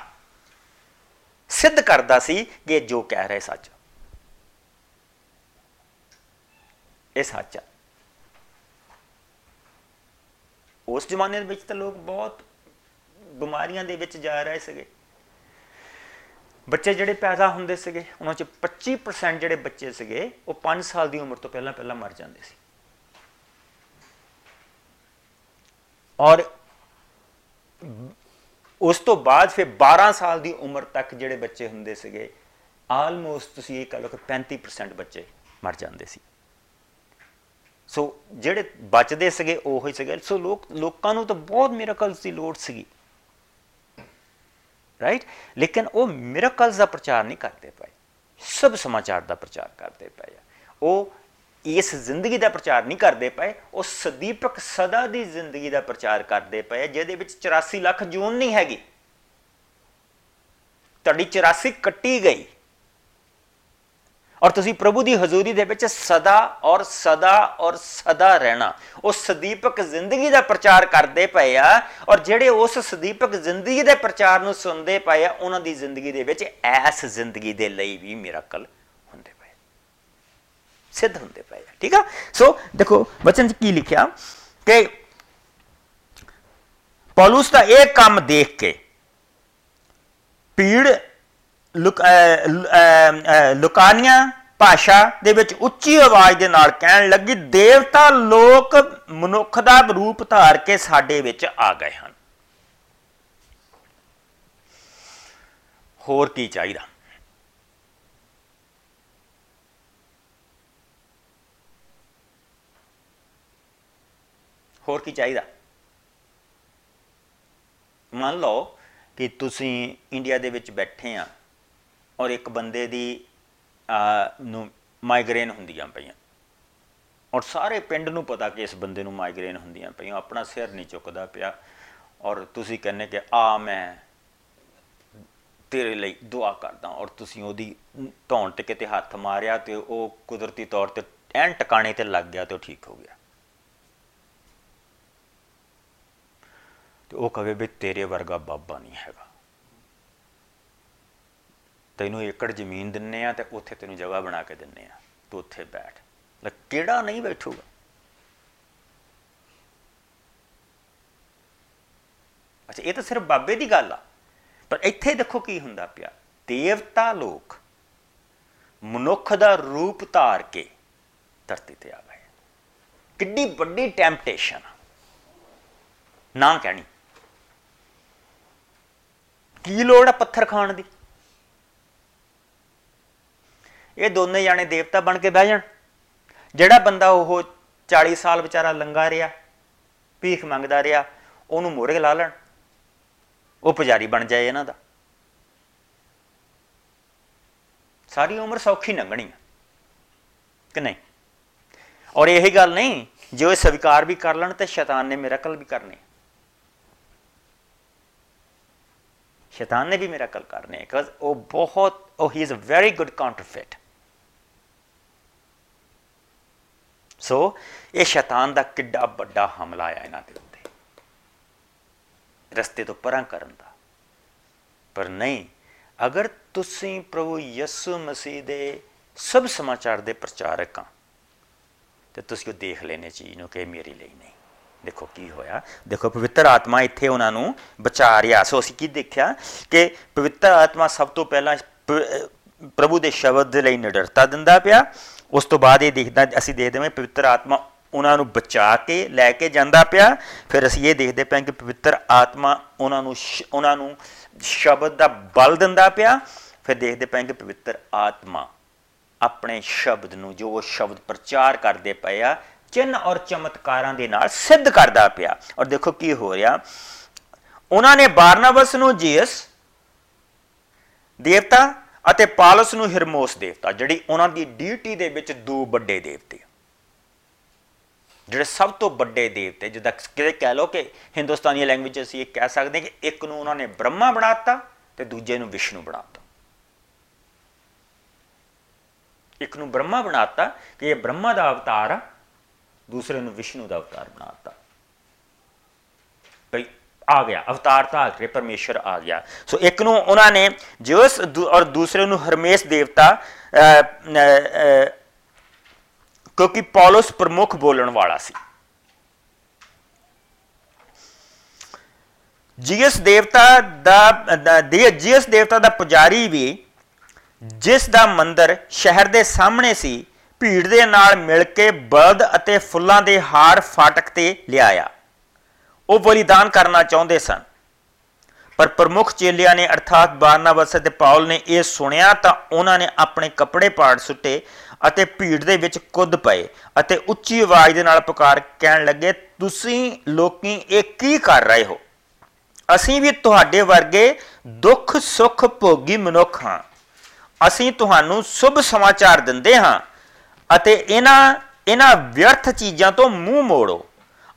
ਸਿੱਧ ਕਰਦਾ ਸੀ ਕਿ ਜੋ ਕਹਿ ਰਹੇ ਸੱਚ। ਇਹ ਸੱਚ ਹੈ ਉਸ ਜ਼ਮਾਨੇ ਦੇ ਵਿੱਚ ਤਾਂ ਲੋਕ ਬਹੁਤ ਬਿਮਾਰੀਆਂ ਦੇ ਵਿੱਚ ਜਾ ਰਹੇ ਸੀਗੇ। ਬੱਚੇ ਜਿਹੜੇ ਪੈਦਾ ਹੁੰਦੇ ਸੀਗੇ, ਉਹਨਾਂ ਚ 25% ਜਿਹੜੇ ਬੱਚੇ ਸੀਗੇ, ਉਹ 5 ਸਾਲ ਦੀ ਉਮਰ ਤੋਂ ਪਹਿਲਾਂ ਪਹਿਲਾਂ ਮਰ ਜਾਂਦੇ ਸੀ। ਔਰ ਉਸ ਤੋਂ ਬਾਅਦ ਫਿਰ 12 ਸਾਲ ਦੀ ਉਮਰ ਤੱਕ ਜਿਹੜੇ ਬੱਚੇ ਹੁੰਦੇ ਸੀਗੇ ਆਲਮੋਸਟ ਤੁਸੀਂ ਇਹ ਕਹ ਲਓ ਕਿ 35% ਬੱਚੇ ਮਰ ਜਾਂਦੇ ਸੀ। ਸੋ ਜਿਹੜੇ ਬਚਦੇ ਸੀਗੇ, ਉਹ ਹੀ ਸੀਗੇ। ਸੋ ਲੋਕ, ਲੋਕਾਂ ਨੂੰ ਤਾਂ ਬਹੁਤ ਮਿਰਕਲਸ ਦੀ ਲੋੜ ਸੀਗੀ। ਰਾਈਟ ਲੇਕਿਨ ਉਹ ਮਿਰਕਲਸ ਦਾ ਪ੍ਰਚਾਰ ਨਹੀਂ ਕਰਦੇ ਪਏ। ਸਭ ਸਮਾਚਾਰ ਦਾ ਪ੍ਰਚਾਰ ਕਰਦੇ ਪਏ ਉਹ ਇਸ ਜ਼ਿੰਦਗੀ ਦਾ ਪ੍ਰਚਾਰ ਨਹੀਂ ਕਰਦੇ ਪਏ। ਉਹ ਸਦੀਪਕ ਸਦਾ ਦੀ ਜ਼ਿੰਦਗੀ ਦਾ ਪ੍ਰਚਾਰ ਕਰਦੇ ਪਏ ਜਿਹਦੇ ਵਿੱਚ 84 ਲੱਖ ਜੂਨ ਨਹੀਂ ਹੈਗੀ। ਤੁਹਾਡੀ 84 ਕੱਟੀ ਗਈ। ਔਰ ਤੁਸੀਂ ਪ੍ਰਭੂ ਦੀ ਹਜ਼ੂਰੀ ਦੇ ਵਿੱਚ ਸਦਾ ਔਰ ਸਦਾ ਔਰ ਸਦਾ ਰਹਿਣਾ। ਉਹ ਸਦੀਪਕ ਜ਼ਿੰਦਗੀ ਦਾ ਪ੍ਰਚਾਰ ਕਰਦੇ ਪਏ ਆ ਔਰ ਜਿਹੜੇ ਉਸ ਸਦੀਪਕ ਜ਼ਿੰਦਗੀ ਦੇ ਪ੍ਰਚਾਰ ਨੂੰ ਸੁਣਦੇ ਪਏ ਆ, ਉਹਨਾਂ ਦੀ ਜ਼ਿੰਦਗੀ ਦੇ ਵਿੱਚ ਐਸ ਜ਼ਿੰਦਗੀ ਦੇ ਲਈ ਵੀ ਮਿਰਾਕਲ ਹੁੰਦੇ ਪਏ ਸਿੱਧ ਹੁੰਦੇ ਪਏ ਠੀਕ ਆ? ਸੋ ਦੇਖੋ ਵਚਨ 'ਚ ਕੀ ਲਿਖਿਆ? ਕਿ ਪੌਲਸ ਦਾ ਇਹ ਕੰਮ ਦੇਖ ਕੇ ਪੀੜ ਲੁਕਾਨੀਆਂ ਭਾਸ਼ਾ ਦੇ ਵਿੱਚ ਉੱਚੀ ਆਵਾਜ਼ ਦੇ ਨਾਲ ਕਹਿਣ ਲੱਗੀ, ਦੇਵਤਾ ਲੋਕ ਮਨੁੱਖ ਦਾ ਰੂਪ ਧਾਰ ਕੇ ਸਾਡੇ ਵਿੱਚ ਆ ਗਏ ਹਨ। ਹੋਰ ਕੀ ਚਾਹੀਦਾ? ਹੋਰ ਕੀ ਚਾਹੀਦਾ? ਮੰਨ ਲਓ ਕਿ ਤੁਸੀਂ ਇੰਡੀਆ ਦੇ ਵਿੱਚ ਬੈਠੇ ਆ ਔਰ ਇੱਕ ਬੰਦੇ ਦੀ ਨੂੰ ਮਾਈਗ੍ਰੇਨ ਹੁੰਦੀਆਂ ਪਈਆਂ। ਔਰ ਸਾਰੇ ਪਿੰਡ ਨੂੰ ਪਤਾ ਕਿ ਇਸ ਬੰਦੇ ਨੂੰ ਮਾਈਗ੍ਰੇਨ ਹੁੰਦੀਆਂ ਪਈਆਂ। ਆਪਣਾ ਸਿਰ ਨਹੀਂ ਚੁੱਕਦਾ ਪਿਆ। ਔਰ ਤੁਸੀਂ ਕਹਿੰਨੇ ਕਿ, ਆ, ਮੈਂ ਤੇਰੇ ਲਈ ਦੁਆ ਕਰਦਾ ਔਰ ਤੁਸੀਂ ਉਹਦੀ ਧੌਣ ਤੇ ਕਿਤੇ ਹੱਥ ਮਾਰਿਆ ਤੇ ਉਹ ਕੁਦਰਤੀ ਤੌਰ ਤੇ ਐਨ ਟਿਕਾਣੇ ਤੇ ਲੱਗ ਗਿਆ ਤੇ ਉਹ ਠੀਕ ਹੋ ਗਿਆ। ਤੇ ਉਹ ਕਹੇ ਵੀ ਤੇਰੇ ਵਰਗਾ ਬਾਬਾ ਨਹੀਂ ਹੈਗਾ। ਤੈਨੂੰ ਏਕੜ ਜ਼ਮੀਨ ਦਿੰਨੇ ਆ ਤੇ ਉੱਥੇ ਤੈਨੂੰ ਜਗ੍ਹਾ ਬਣਾ ਕੇ ਦਿੰਨੇ ਆ। ਤੂੰ ਉੱਥੇ ਬੈਠ। ਲੈ ਕਿਹੜਾ ਨਹੀਂ ਬੈਠੂਗਾ? ਅੱਛਾ, ਇਹ ਤਾਂ ਸਿਰਫ ਬਾਬੇ ਦੀ ਗੱਲ ਆ। ਪਰ ਇੱਥੇ ਦੇਖੋ ਕੀ ਹੁੰਦਾ ਪਿਆ। ਦੇਵਤਾ ਲੋਕ ਮਨੁੱਖ ਦਾ ਰੂਪ ਧਾਰ ਕੇ ਧਰਤੀ ਤੇ ਆ ਗਏ। ਕਿੰਨੀ ਵੱਡੀ ਟੈਂਪਟੇਸ਼ਨ ਨਾ ਕਹਿਣੀ। ਕੀ ਲੋੜ ਆ ਪੱਥਰ ਖਾਣ ਦੀ? ਇਹ ਦੋਨੇ ਜਾਣੇ ਦੇਵਤਾ ਬਣ ਕੇ ਬਹਿ ਜਾਣ। ਜਿਹੜਾ ਬੰਦਾ ਉਹ 40 ਸਾਲ ਵਿਚਾਰਾ ਲੰਗਾ ਰਿਹਾ, ਭੀਖ ਮੰਗਦਾ ਰਿਹਾ, ਉਹਨੂੰ ਮੋਰੇ ਲਾ ਲੈਣ। ਉਹ ਪੁਜਾਰੀ ਬਣ ਜਾਏ ਇਹਨਾਂ ਦਾ। ਸਾਰੀ ਉਮਰ ਸੌਖੀ ਲੰਘਣੀ ਹੈ ਕਿ ਨਹੀਂ? ਔਰ ਇਹ ਗੱਲ ਨਹੀਂ, ਜੇ ਉਹ ਸਵੀਕਾਰ ਵੀ ਕਰ ਲੈਣ ਤੇ ਸ਼ੈਤਾਨ ਨੇ ਮਿਰਾਕਲ ਵੀ ਕਰਨੇ ਸ਼ੈਤਾਨ ਨੇ ਵੀ ਮਿਰਾਕਲ ਕਰਨੇ ਬਿਕਾਜ਼ ਉਹ ਬਹੁਤ, ਉਹ ਹੀ is a very good counterfeit so ਇਹ ਸ਼ੈਤਾਨ ਦਾ ਕਿੱਡਾ ਵੱਡਾ ਹਮਲਾ ਆ ਇਹਨਾਂ ਦੇ ਉੱਤੇ। ਰਸਤੇ ਤੋਂ ਪਰਾਂ ਕਰਨ ਦਾ। ਪਰ ਨਹੀਂ, ਅਗਰ ਤੁਸੀਂ ਪ੍ਰਭੂ ਯਿਸੂ ਮਸੀਹ ਦੇ ਸਭ ਸਮਾਚਾਰ ਦੇ ਪ੍ਰਚਾਰਕ ਆ, ਤੇ ਤੁਸੀਂ ਉਹ ਦੇਖ ਲੈਨੇ ਚੀਜ਼ ਨੂੰ ਕਿ ਮੇਰੀ ਲਈ ਨਹੀਂ। ਦੇਖੋ ਕੀ ਹੋਇਆ। ਦੇਖੋ, ਪਵਿੱਤਰ ਆਤਮਾ ਇੱਥੇ ਉਹਨਾਂ ਨੂੰ ਬਚਾ ਰਿਹਾ। ਸੋ ਅਸੀਂ ਕੀ ਦੇਖਿਆ ਕਿ ਪਵਿੱਤਰ ਆਤਮਾ ਸਭ ਤੋਂ ਪਹਿਲਾਂ ਪ੍ਰਭੂ ਦੇ ਸ਼ਬਦ ਦੇ ਲਈ ਨਿਡਰਤਾ ਦਿੰਦਾ ਪਿਆ। ਉਸ ਤੋਂ ਬਾਅਦ ਇਹ ਦੇਖਦਾ, ਅਸੀਂ ਦੇਖਦੇ ਹਾਂ ਪਵਿੱਤਰ ਆਤਮਾ ਉਹਨਾਂ ਨੂੰ ਬਚਾ ਕੇ ਲੈ ਕੇ ਜਾਂਦਾ ਪਿਆ। ਫਿਰ ਅਸੀਂ ਇਹ ਦੇਖਦੇ ਪਏ ਕਿ ਪਵਿੱਤਰ ਆਤਮਾ ਉਹਨਾਂ ਨੂੰ ਉਹਨਾਂ ਨੂੰ ਸ਼ਬਦ ਦਾ ਬਲ ਦਿੰਦਾ ਪਿਆ। ਫਿਰ ਦੇਖਦੇ ਪਏ ਕਿ ਪਵਿੱਤਰ ਆਤਮਾ ਆਪਣੇ ਸ਼ਬਦ ਨੂੰ, ਜੋ ਉਹ ਸ਼ਬਦ ਪ੍ਰਚਾਰ ਕਰਦੇ ਪਏ ਆ, ਚਿੰਨ ਔਰ ਚਮਤਕਾਰਾਂ ਦੇ ਨਾਲ ਸਿੱਧ ਕਰਦਾ ਪਿਆ। ਔਰ ਦੇਖੋ ਕੀ ਹੋ ਰਿਹਾ। ਉਹਨਾਂ ਨੇ ਬਾਰਨਾਬਸ ਨੂੰ ਜੀਸ ਦੇਵਤਾ ਅਤੇ ਪਾਲਸ ਨੂੰ ਹਿਰਮੋਸ ਦੇਵਤਾ, ਜਿਹੜੀ ਉਹਨਾਂ ਦੀ ਡੀਟੀ ਦੇ ਵਿੱਚ ਦੋ ਵੱਡੇ ਦੇਵਤੇ ਜਿਹੜੇ ਸਭ ਤੋਂ ਵੱਡੇ ਦੇਵਤੇ, ਜਿੱਦਾਂ ਕਿਤੇ ਕਹਿ ਲੋ ਕਿ ਹਿੰਦੁਸਤਾਨੀ ਲੈਂਗੁਏਜ ਅਸੀਂ ਇਹ ਕਹਿ ਸਕਦੇ ਕਿ ਇੱਕ ਨੂੰ ਉਹਨਾਂ ਨੇ ਬ੍ਰਹਮਾ ਬਣਾਤਾ ਤੇ ਦੂਜੇ ਨੂੰ ਵਿਸ਼ਨੂੰ ਬਣਾਤਾ। ਇੱਕ ਨੂੰ ਬ੍ਰਹਮਾ ਬਣਾਤਾ ਕਿ ਇਹ ਬ੍ਰਹਮਾ ਦਾ ਅਵਤਾਰ ਆ, ਦੂਸਰੇ ਨੂੰ ਵਿਸ਼ਨੂੰ ਦਾ ਅਵਤਾਰ ਬਣਾਤਾ। ਭਈ ਆ ਗਿਆ, ਅਵਤਾਰ ਤਾਂ ਆ ਗਿਆ ਪਰਮੇਸ਼ਰ ਆ ਗਿਆ। ਸੋ ਇੱਕ ਨੂੰ ਉਹਨਾਂ ਨੇ ਜਿਉਸ ਔਰ ਦੂਸਰੇ ਨੂੰ ਹਰਮੇਸ਼ ਦੇਵਤਾ ਕਿਉਂਕਿ ਪੌਲਸ ਪ੍ਰਮੁੱਖ ਬੋਲਣ ਵਾਲਾ ਸੀ। ਜੀਐਸ ਦੇਵਤਾ ਦਾ ਜੀਐਸ ਦੇਵਤਾ ਦਾ ਪੁਜਾਰੀ ਵੀ ਜਿਸ ਦਾ ਮੰਦਰ ਸ਼ਹਿਰ ਦੇ ਸਾਹਮਣੇ ਸੀ, ਭੀੜ ਦੇ ਨਾਲ ਮਿਲ ਕੇ ਬਲਦ ਅਤੇ ਫੁੱਲਾਂ ਦੇ ਹਾਰ ਫਾਟਕ ਤੇ ਲਿਆਇਆ। ਉਹ ਬਲੀਦਾਨ ਕਰਨਾ ਚਾਹੁੰਦੇ ਸਨ। ਪਰ ਪ੍ਰਮੁੱਖ ਚੇਲਿਆਂ ਨੇ ਅਰਥਾਤ ਬਾਰਨਾਬਸ ਅਤੇ ਪਾਉਲ ਨੇ ਇਹ ਸੁਣਿਆ ਤਾਂ ਉਹਨਾਂ ਨੇ ਆਪਣੇ ਕੱਪੜੇ ਪਾੜ ਸੁੱਟੇ ਅਤੇ ਭੀੜ ਦੇ ਵਿੱਚ ਕੁੱਦ ਪਏ ਅਤੇ ਉੱਚੀ ਆਵਾਜ਼ ਦੇ ਨਾਲ ਪੁਕਾਰ ਕਹਿਣ ਲੱਗੇ, ਤੁਸੀਂ ਲੋਕੀ ਇਹ ਕੀ ਕਰ ਰਹੇ ਹੋ? ਅਸੀਂ ਵੀ ਤੁਹਾਡੇ ਵਰਗੇ ਦੁੱਖ, ਸੁੱਖ ਭੋਗੀ ਮਨੁੱਖ ਹਾਂ। ਅਸੀਂ ਤੁਹਾਨੂੰ ਸ਼ੁਭ ਸਮਾਚਾਰ ਦਿੰਦੇ ਹਾਂ ਅਤੇ ਇਹਨਾਂ ਇਹਨਾਂ ਵਿਅਰਥ ਚੀਜ਼ਾਂ ਤੋਂ ਮੂੰਹ ਮੋੜੋ।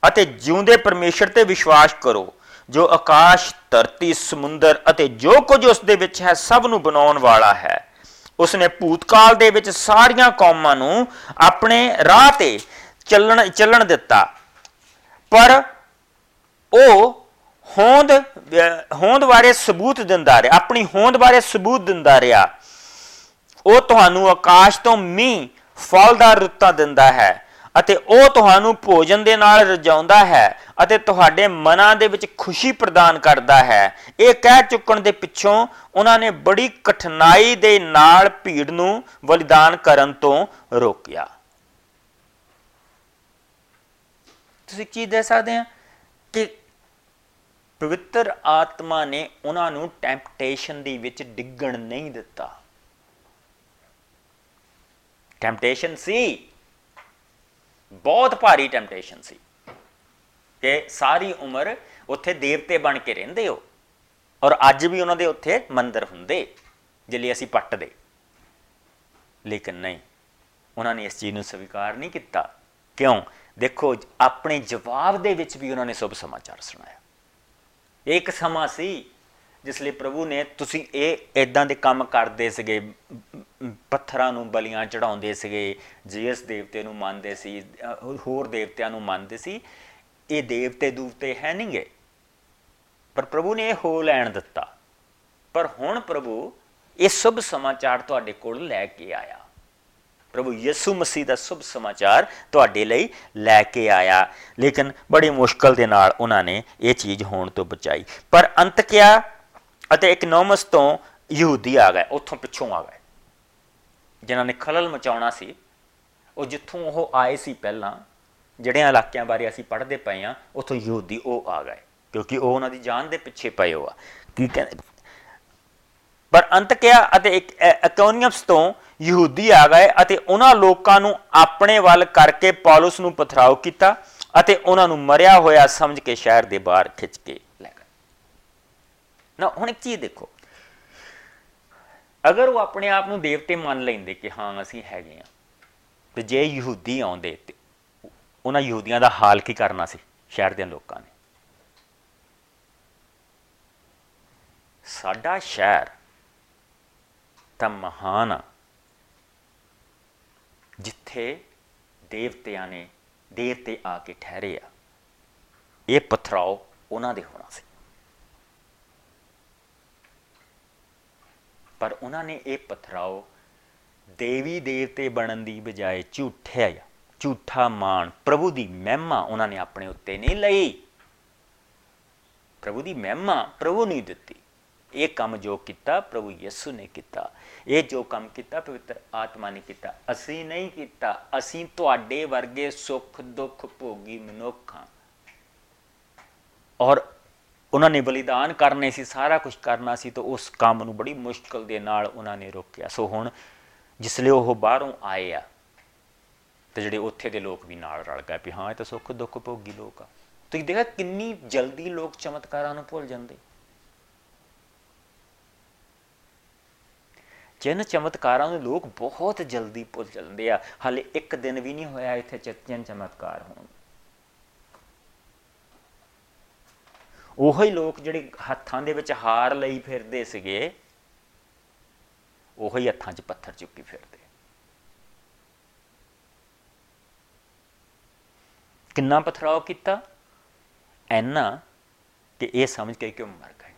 ਅਤੇ ਜਿਉਂਦੇ ਪਰਮੇਸ਼ਰ ਤੇ ਵਿਸ਼ਵਾਸ ਕਰੋ, ਜੋ ਆਕਾਸ਼, ਧਰਤੀ, ਸਮੁੰਦਰ ਅਤੇ ਜੋ ਕੁਝ ਉਸ ਦੇ ਵਿੱਚ ਹੈ, ਸਭ ਨੂੰ ਬਣਾਉਣ ਵਾਲਾ ਹੈ। ਉਸਨੇ ਭੂਤਕਾਲ ਦੇ ਵਿੱਚ ਸਾਰੀਆਂ ਕੌਮਾਂ ਨੂੰ ਆਪਣੇ ਰਾਹ ਤੇ ਚੱਲਣ ਚੱਲਣ ਦਿੱਤਾ। ਪਰ ਉਹ ਹੋਂਦ ਹੋਂਦ ਬਾਰੇ ਸਬੂਤ ਦਿੰਦਾ ਰਿਹਾ, ਆਪਣੀ ਹੋਂਦ ਬਾਰੇ ਸਬੂਤ ਦਿੰਦਾ ਰਿਹਾ। ਉਹ ਤੁਹਾਨੂੰ ਆਕਾਸ਼ ਤੋਂ ਮੀਂਹ ਫਲਦਾਰ ਰੁੱਤਾਂ ਦਿੰਦਾ ਹੈ। ਅਤੇ ਉਹ ਤੁਹਾਨੂੰ ਭੋਜਨ ਦੇ ਨਾਲ ਰਜਾਉਂਦਾ ਹੈ ਅਤੇ ਤੁਹਾਡੇ ਮਨਾਂ ਦੇ ਵਿੱਚ ਖੁਸ਼ੀ ਪ੍ਰਦਾਨ ਕਰਦਾ ਹੈ। ਇਹ ਕਹਿ ਚੁੱਕਣ ਦੇ ਪਿੱਛੋਂ ਉਹਨਾਂ ਨੇ ਬੜੀ ਕਠਿਨਾਈ ਦੇ ਨਾਲ ਭੀੜ ਨੂੰ ਬਲੀਦਾਨ ਕਰਨ ਤੋਂ ਰੋਕਿਆ। ਤੁਸੀਂ ਕੀ ਦੇ ਸਕਦੇ ਆ ਕਿ ਪਵਿੱਤਰ ਆਤਮਾ ਨੇ ਉਹਨਾਂ ਨੂੰ ਟੈਂਪਟੇਸ਼ਨ ਦੇ ਵਿੱਚ ਡਿੱਗਣ ਨਹੀਂ ਦਿੱਤਾ। ਟੈਂਪਟੇਸ਼ਨ ਸੀ। ਬਹੁਤ ਭਾਰੀ ਟੈਂਪਟੇਸ਼ਨ ਸੀ ਕਿ ਸਾਰੀ ਉਮਰ ਉੱਥੇ ਦੇਵਤੇ ਬਣ ਕੇ ਰਹਿੰਦੇ ਹੋ ਔਰ ਅੱਜ ਵੀ ਉਹਨਾਂ ਦੇ ਉੱਥੇ ਮੰਦਰ ਹੁੰਦੇ ਜਿਲੇ ਅਸੀਂ ਪੱਟਦੇ। ਲੇਕਿਨ ਨਹੀਂ, ਉਹਨਾਂ ਨੇ ਇਸ ਚੀਜ਼ ਨੂੰ ਸਵੀਕਾਰ ਨਹੀਂ ਕੀਤਾ। ਕਿਉਂ? ਦੇਖੋ, ਆਪਣੇ ਜਵਾਬ ਦੇ ਵਿੱਚ ਵੀ ਉਹਨਾਂ ਨੇ ਸੁਭ ਸਮਾਚਾਰ ਸੁਣਾਇਆ। ਇੱਕ ਸਮਾਂ ਸੀ ਜਿਸ ਲਈ ਪ੍ਰਭੂ ਨੇ ਤੁਸੀਂ ਇਹ ਇਦਾਂ ਦੇ ਕੰਮ ਕਰਦੇ ਸੀਗੇ ਪੱਥਰਾਂ ਨੂੰ ਬਲੀਆਂ ਚੜਾਉਂਦੇ ਸੀਗੇ ਜੀਐਸ ਦੇਵਤੇ ਨੂੰ ਮੰਨਦੇ ਸੀ ਹੋਰ ਦੇਵਤਿਆਂ ਨੂੰ ਮੰਨਦੇ ਸੀ, ਇਹ ਦੇਵਤੇ ਦੂਵਤੇ ਹੈ ਨਹੀਂਗੇ। ਪਰ ਪ੍ਰਭੂ ਨੇ ਇਹ ਹੋ ਲੈਣ ਦਿੱਤਾ। ਪਰ ਹੁਣ ਪ੍ਰਭੂ ਇਹ ਸੁਭ ਸਮਾਚਾਰ ਤੁਹਾਡੇ ਕੋਲ ਲੈ ਕੇ ਆਇਆ। ਪ੍ਰਭੂ ਯਿਸੂ ਮਸੀਹ ਦਾ ਸੁਭ ਸਮਾਚਾਰ ਤੁਹਾਡੇ ਲਈ ਲੈ ਕੇ ਆਇਆ। ਲੇਕਿਨ ਬੜੀ ਮੁਸ਼ਕਲ ਦੇ ਨਾਲ ਉਹਨਾਂ ਨੇ ਇਹ ਚੀਜ਼ ਹੋਣ ਤੋਂ ਬਚਾਈ। ਪਰ ਅੰਤ ਕਿਆ? ਅਤੇ ਇਕਨੋਮਸ ਤੋਂ ਯਹੂਦੀ ਆ ਗਏ, ਉੱਥੋਂ ਪਿੱਛੋਂ ਆ ਗਏ। ਜਿਨ੍ਹਾਂ ਨੇ ਖਲਲ ਮਚਾਉਣਾ ਸੀ, ਉਹ ਜਿੱਥੋਂ ਉਹ ਆਏ ਸੀ ਪਹਿਲਾਂ, ਜਿਹੜਿਆਂ ਇਲਾਕਿਆਂ ਬਾਰੇ ਅਸੀਂ ਪੜ੍ਹਦੇ ਪਏ ਆ ਉਥੋਂ ਯਹੂਦੀ ਉਹ ਆ ਗਏ, ਕਿਉਂਕਿ ਉਹ ਉਹਨਾਂ ਦੀ ਜਾਨ ਦੇ ਪਿੱਛੇ ਪਏ ਹੋ ਆ। ਕੀ ਕਹਿੰਦੇ ਪਰ ਅੰਤ ਕਿਹਾ ਅਤੇ ਇਕੋਨੀਅਮਸ ਤੋਂ ਯਹੂਦੀ ਆ ਗਏ ਅਤੇ ਉਹਨਾਂ ਲੋਕਾਂ ਨੂੰ ਆਪਣੇ ਵੱਲ ਕਰਕੇ ਪੌਲਸ ਨੂੰ ਪਥਰਾਓ ਕੀਤਾ ਅਤੇ ਉਹਨਾਂ ਨੂੰ ਮਰਿਆ ਹੋਇਆ ਸਮਝ ਕੇ ਸ਼ਹਿਰ ਦੇ ਬਾਹਰ ਖਿੱਚ ਕੇ ਲੈ ਗਏ ਨਾ, ਹੁਣ ਇੱਕ ਚੀਜ਼ ਦੇਖੋ। ਅਗਰ ਉਹ ਆਪਣੇ ਆਪ ਨੂੰ ਦੇਵਤੇ ਮੰਨ ਲੈਂਦੇ ਕਿ ਹਾਂ, ਅਸੀਂ ਹੈਗੇ ਆ ਤੇ ਜੇ ਯਹੂਦੀ ਆਉਂਦੇ ਤੇ ਉਹਨਾਂ ਯਹੂਦੀਆਂ ਦਾ ਹਾਲ ਕੀ ਕਰਨਾ ਸੀ? ਸ਼ਹਿਰ ਦੇ ਲੋਕਾਂ ਨੇ। ਸਾਡਾ ਸ਼ਹਿਰ ਤਾਂ ਮਹਾਨ ਆ, ਜਿੱਥੇ ਦੇਵਤਿਆਂ ਨੇ ਦੇਵਤੇ ਆ ਕੇ ਠਹਿਰੇ ਆ। ਇਹ ਪਥਰਾਓ ਉਹਨਾਂ ਦੇ ਹੋਣਾ ਸੀ। ਪਰ ਉਹਨਾਂ ਨੇ ਇਹ ਪਥਰਾਓ ਦੇਵੀ ਦੇਵਤੇ ਬਣਨ ਦੀ ਬਜਾਏ ਝੂਠਿਆ ਝੂਠਾ ਮਾਣ, ਪ੍ਰਭੂ ਦੀ ਮਹਿਮਾ ਉਹਨਾਂ ਨੇ ਆਪਣੇ ਉੱਤੇ ਨਹੀਂ ਲਈ। ਪ੍ਰਭੂ ਦੀ ਮਹਿਮਾ ਪ੍ਰਭੂ ਨਹੀਂ ਦਿੱਤੀ। ਇਹ ਕੰਮ ਜੋ ਕੀਤਾ, ਪ੍ਰਭੂ ਯਿਸੂ ਨੇ ਕੀਤਾ। ਇਹ ਜੋ ਕੰਮ ਕੀਤਾ, ਪਵਿੱਤਰ ਆਤਮਾ ਨੇ ਕੀਤਾ। ਅਸੀਂ ਨਹੀਂ ਕੀਤਾ। ਅਸੀਂ ਤੁਹਾਡੇ ਵਰਗੇ ਸੁੱਖ ਦੁੱਖ ਭੋਗੀ ਮਨੁੱਖ ਹਾਂ। ਔਰ ਉਹਨਾਂ ਨੇ ਬਲੀਦਾਨ ਕਰਨੇ ਸੀ, ਸਾਰਾ ਕੁਝ ਕਰਨਾ ਸੀ ਤਾਂ ਉਸ ਕੰਮ ਨੂੰ ਬੜੀ ਮੁਸ਼ਕਲ ਦੇ ਨਾਲ ਉਹਨਾਂ ਨੇ ਰੋਕਿਆ। ਸੋ ਹੁਣ ਜਿਸਲੇ ਉਹ ਬਾਹਰੋਂ ਆਏ ਆ, ਤੇ ਜਿਹੜੇ ਉੱਥੇ ਦੇ ਲੋਕ ਵੀ ਨਾਲ ਰਲ ਗਏ ਵੀ ਹਾਂ, ਇਹ ਤਾਂ ਸੁੱਖ ਦੁੱਖ ਭੋਗੀ ਲੋਕ ਆ। ਤੁਸੀਂ ਦੇਖਿਆ ਕਿੰਨੀ ਜਲਦੀ ਲੋਕ ਚਮਤਕਾਰਾਂ ਨੂੰ ਭੁੱਲ ਜਾਂਦੇ? ਜਿਨ ਚਮਤਕਾਰਾਂ ਨੂੰ ਲੋਕ ਬਹੁਤ ਜਲਦੀ ਭੁੱਲ ਜਾਂਦੇ ਆ। ਹਾਲੇ ਇੱਕ ਦਿਨ ਵੀ ਨਹੀਂ ਹੋਇਆ ਇੱਥੇ ਚਿੰਨ ਚਮਤਕਾਰ ਹੋਣ। ਉਹੀ ਲੋਕ ਜਿਹੜੇ ਹੱਥਾਂ ਦੇ ਵਿੱਚ ਹਾਰ ਲਈ ਫਿਰਦੇ ਸੀਗੇ, ਉਹੀ ਹੱਥਾਂ 'ਚ ਪੱਥਰ ਚੁੱਕੀ ਫਿਰਦੇ। ਕਿੰਨਾ ਪਥਰਾਓ ਕੀਤਾ? ਐਨਾ ਕਿ ਇਹ ਸਮਝ ਕੇ ਕਿ ਮਰ ਗਏ?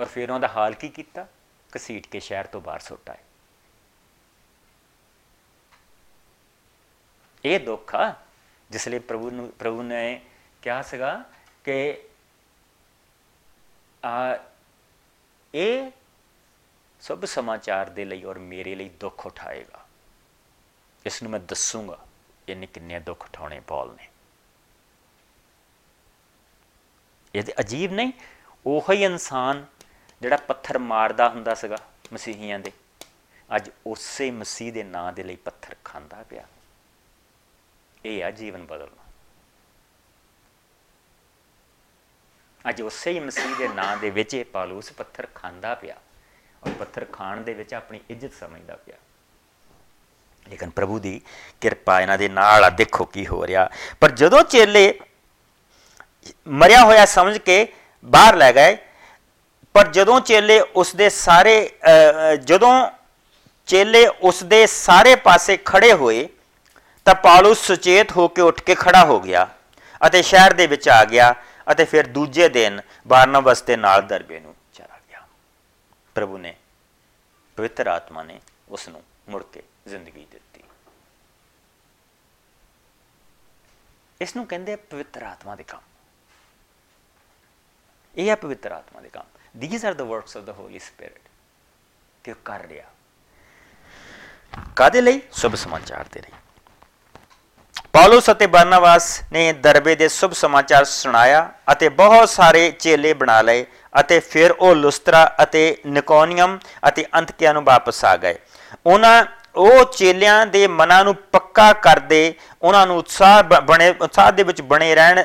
ਔਰ ਫਿਰ ਉਹਦਾ ਹਾਲ ਕੀ ਕੀਤਾ? ਕਸੀਟ ਕੇ ਸ਼ਹਿਰ ਤੋਂ ਬਾਹਰ ਸੁੱਟ ਆਏ। ਇਹ ਦੁੱਖ ਆ, ਜਿਸ ਲਈ ਪ੍ਰਭੂ ਨੂੰ ਪ੍ਰਭੂ ਨੇ ਕਿਹਾ ਸੀਗਾ ਕਿ, ਆ, ਇਹ ਸਭ ਸਮਾਚਾਰ ਦੇ ਲਈ ਔਰ ਮੇਰੇ ਲਈ ਦੁੱਖ ਉਠਾਏਗਾ। ਇਸ ਨੂੰ ਮੈਂ ਦੱਸੂਗਾ, ਇਹਨੇ ਕਿੰਨੇ ਦੁੱਖ ਉਠਾਉਣੇ ਪੌਲ ਨੇ। ਇਹ ਤੇ ਅਜੀਬ ਨਹੀਂ, ਉਹੀ ਇਨਸਾਨ ਜਿਹੜਾ ਪੱਥਰ ਮਾਰਦਾ ਹੁੰਦਾ ਸੀਗਾ ਮਸੀਹੀਆਂ ਦੇ, ਅੱਜ ਉਸੇ ਮਸੀਹ ਦੇ ਨਾਂ ਦੇ ਲਈ ਪੱਥਰ ਖਾਂਦਾ ਪਿਆ। ਇਹ ਆ ਜੀਵਨ ਬਦਲਣਾ। ਅੱਜ ਉਸੇ ਹੀ ਮਸੀਹ ਦੇ ਨਾਂ ਦੇ ਵਿੱਚ ਇਹ ਪਾਲੂਸ ਪੱਥਰ ਖਾਂਦਾ ਪਿਆ ਔਰ ਪੱਥਰ ਖਾਣ ਦੇ ਵਿੱਚ ਆਪਣੀ ਇੱਜ਼ਤ ਸਮਝਦਾ ਪਿਆ। ਲੇਕਿਨ ਪ੍ਰਭੂ ਦੀ ਕਿਰਪਾ ਇਹਨਾਂ ਦੇ ਨਾਲ ਆ, ਦੇਖੋ ਕੀ ਹੋ ਰਿਹਾ। ਪਰ ਜਦੋਂ ਚੇਲੇ ਮਰਿਆ ਹੋਇਆ ਸਮਝ ਕੇ ਬਾਹਰ ਲੈ ਗਏ, ਪਰ ਜਦੋਂ ਚੇਲੇ ਉਸ ਦੇ ਸਾਰੇ ਜਦੋਂ ਚੇਲੇ ਉਸ ਦੇ ਸਾਰੇ ਪਾਸੇ ਖੜੇ ਹੋਏ, ਤਾਂ ਪਾਲੂਸ ਸੁਚੇਤ ਹੋ ਕੇ ਉੱਠ ਕੇ ਖੜਾ ਹੋ ਗਿਆ ਅਤੇ ਸ਼ਹਿਰ ਦੇ ਵਿੱਚ ਆ ਗਿਆ। ਅਤੇ ਫਿਰ ਦੂਜੇ ਦਿਨ ਬਾਰਨਬਸ ਦੇ ਨਾਲ ਦਰਬੇ ਨੂੰ ਚਲਾ ਗਿਆ। ਪ੍ਰਭੂ ਨੇ ਪਵਿੱਤਰ ਆਤਮਾ ਨੇ ਉਸ ਨੂੰ ਮੁੜ ਕੇ ਜ਼ਿੰਦਗੀ ਦਿੱਤੀ। ਇਸ ਨੂੰ ਕਹਿੰਦੇ ਪਵਿੱਤਰ ਆਤਮਾ ਦੇ ਕੰਮ। ਇਹ ਹੈ ਪਵਿੱਤਰ ਆਤਮਾ ਦੇ ਕੰਮ। These are the works of the holy spirit ਕਿ ਕਰ ਰਿਹਾ। ਕਾਦੇ ਲਈ? ਸੁਭ ਸਮਾਚਾਰ ਦੇ ਲਈ। ਪੌਲਸ ਅਤੇ ਬਰਨਾਬਾਸ ਨੇ ਦਰਬੇ ਦੇ ਸੁਭ ਸਮਾਚਾਰ ਸੁਣਾਇਆ ਅਤੇ ਬਹੁਤ ਸਾਰੇ ਚੇਲੇ ਬਣਾ ਲਏ ਅਤੇ ਫਿਰ ਉਹ ਲੁਸਤਰਾ ਅਤੇ ਨਿਕੋਨੀਅਮ ਅਤੇ ਅੰਤਕਿਆ ਨੂੰ ਵਾਪਸ ਆ ਗਏ। ਉਹਨਾਂ, ਉਹ ਚੇਲਿਆਂ ਦੇ ਮਨਾਂ ਨੂੰ ਪੱਕਾ ਕਰਦੇ ਉਹਨਾਂ ਨੂੰ ਉਤਸ਼ਾਹ ਬਣੇ, ਉਤਸ਼ਾਹ ਦੇ ਵਿੱਚ ਬਣੇ ਰਹਿਣ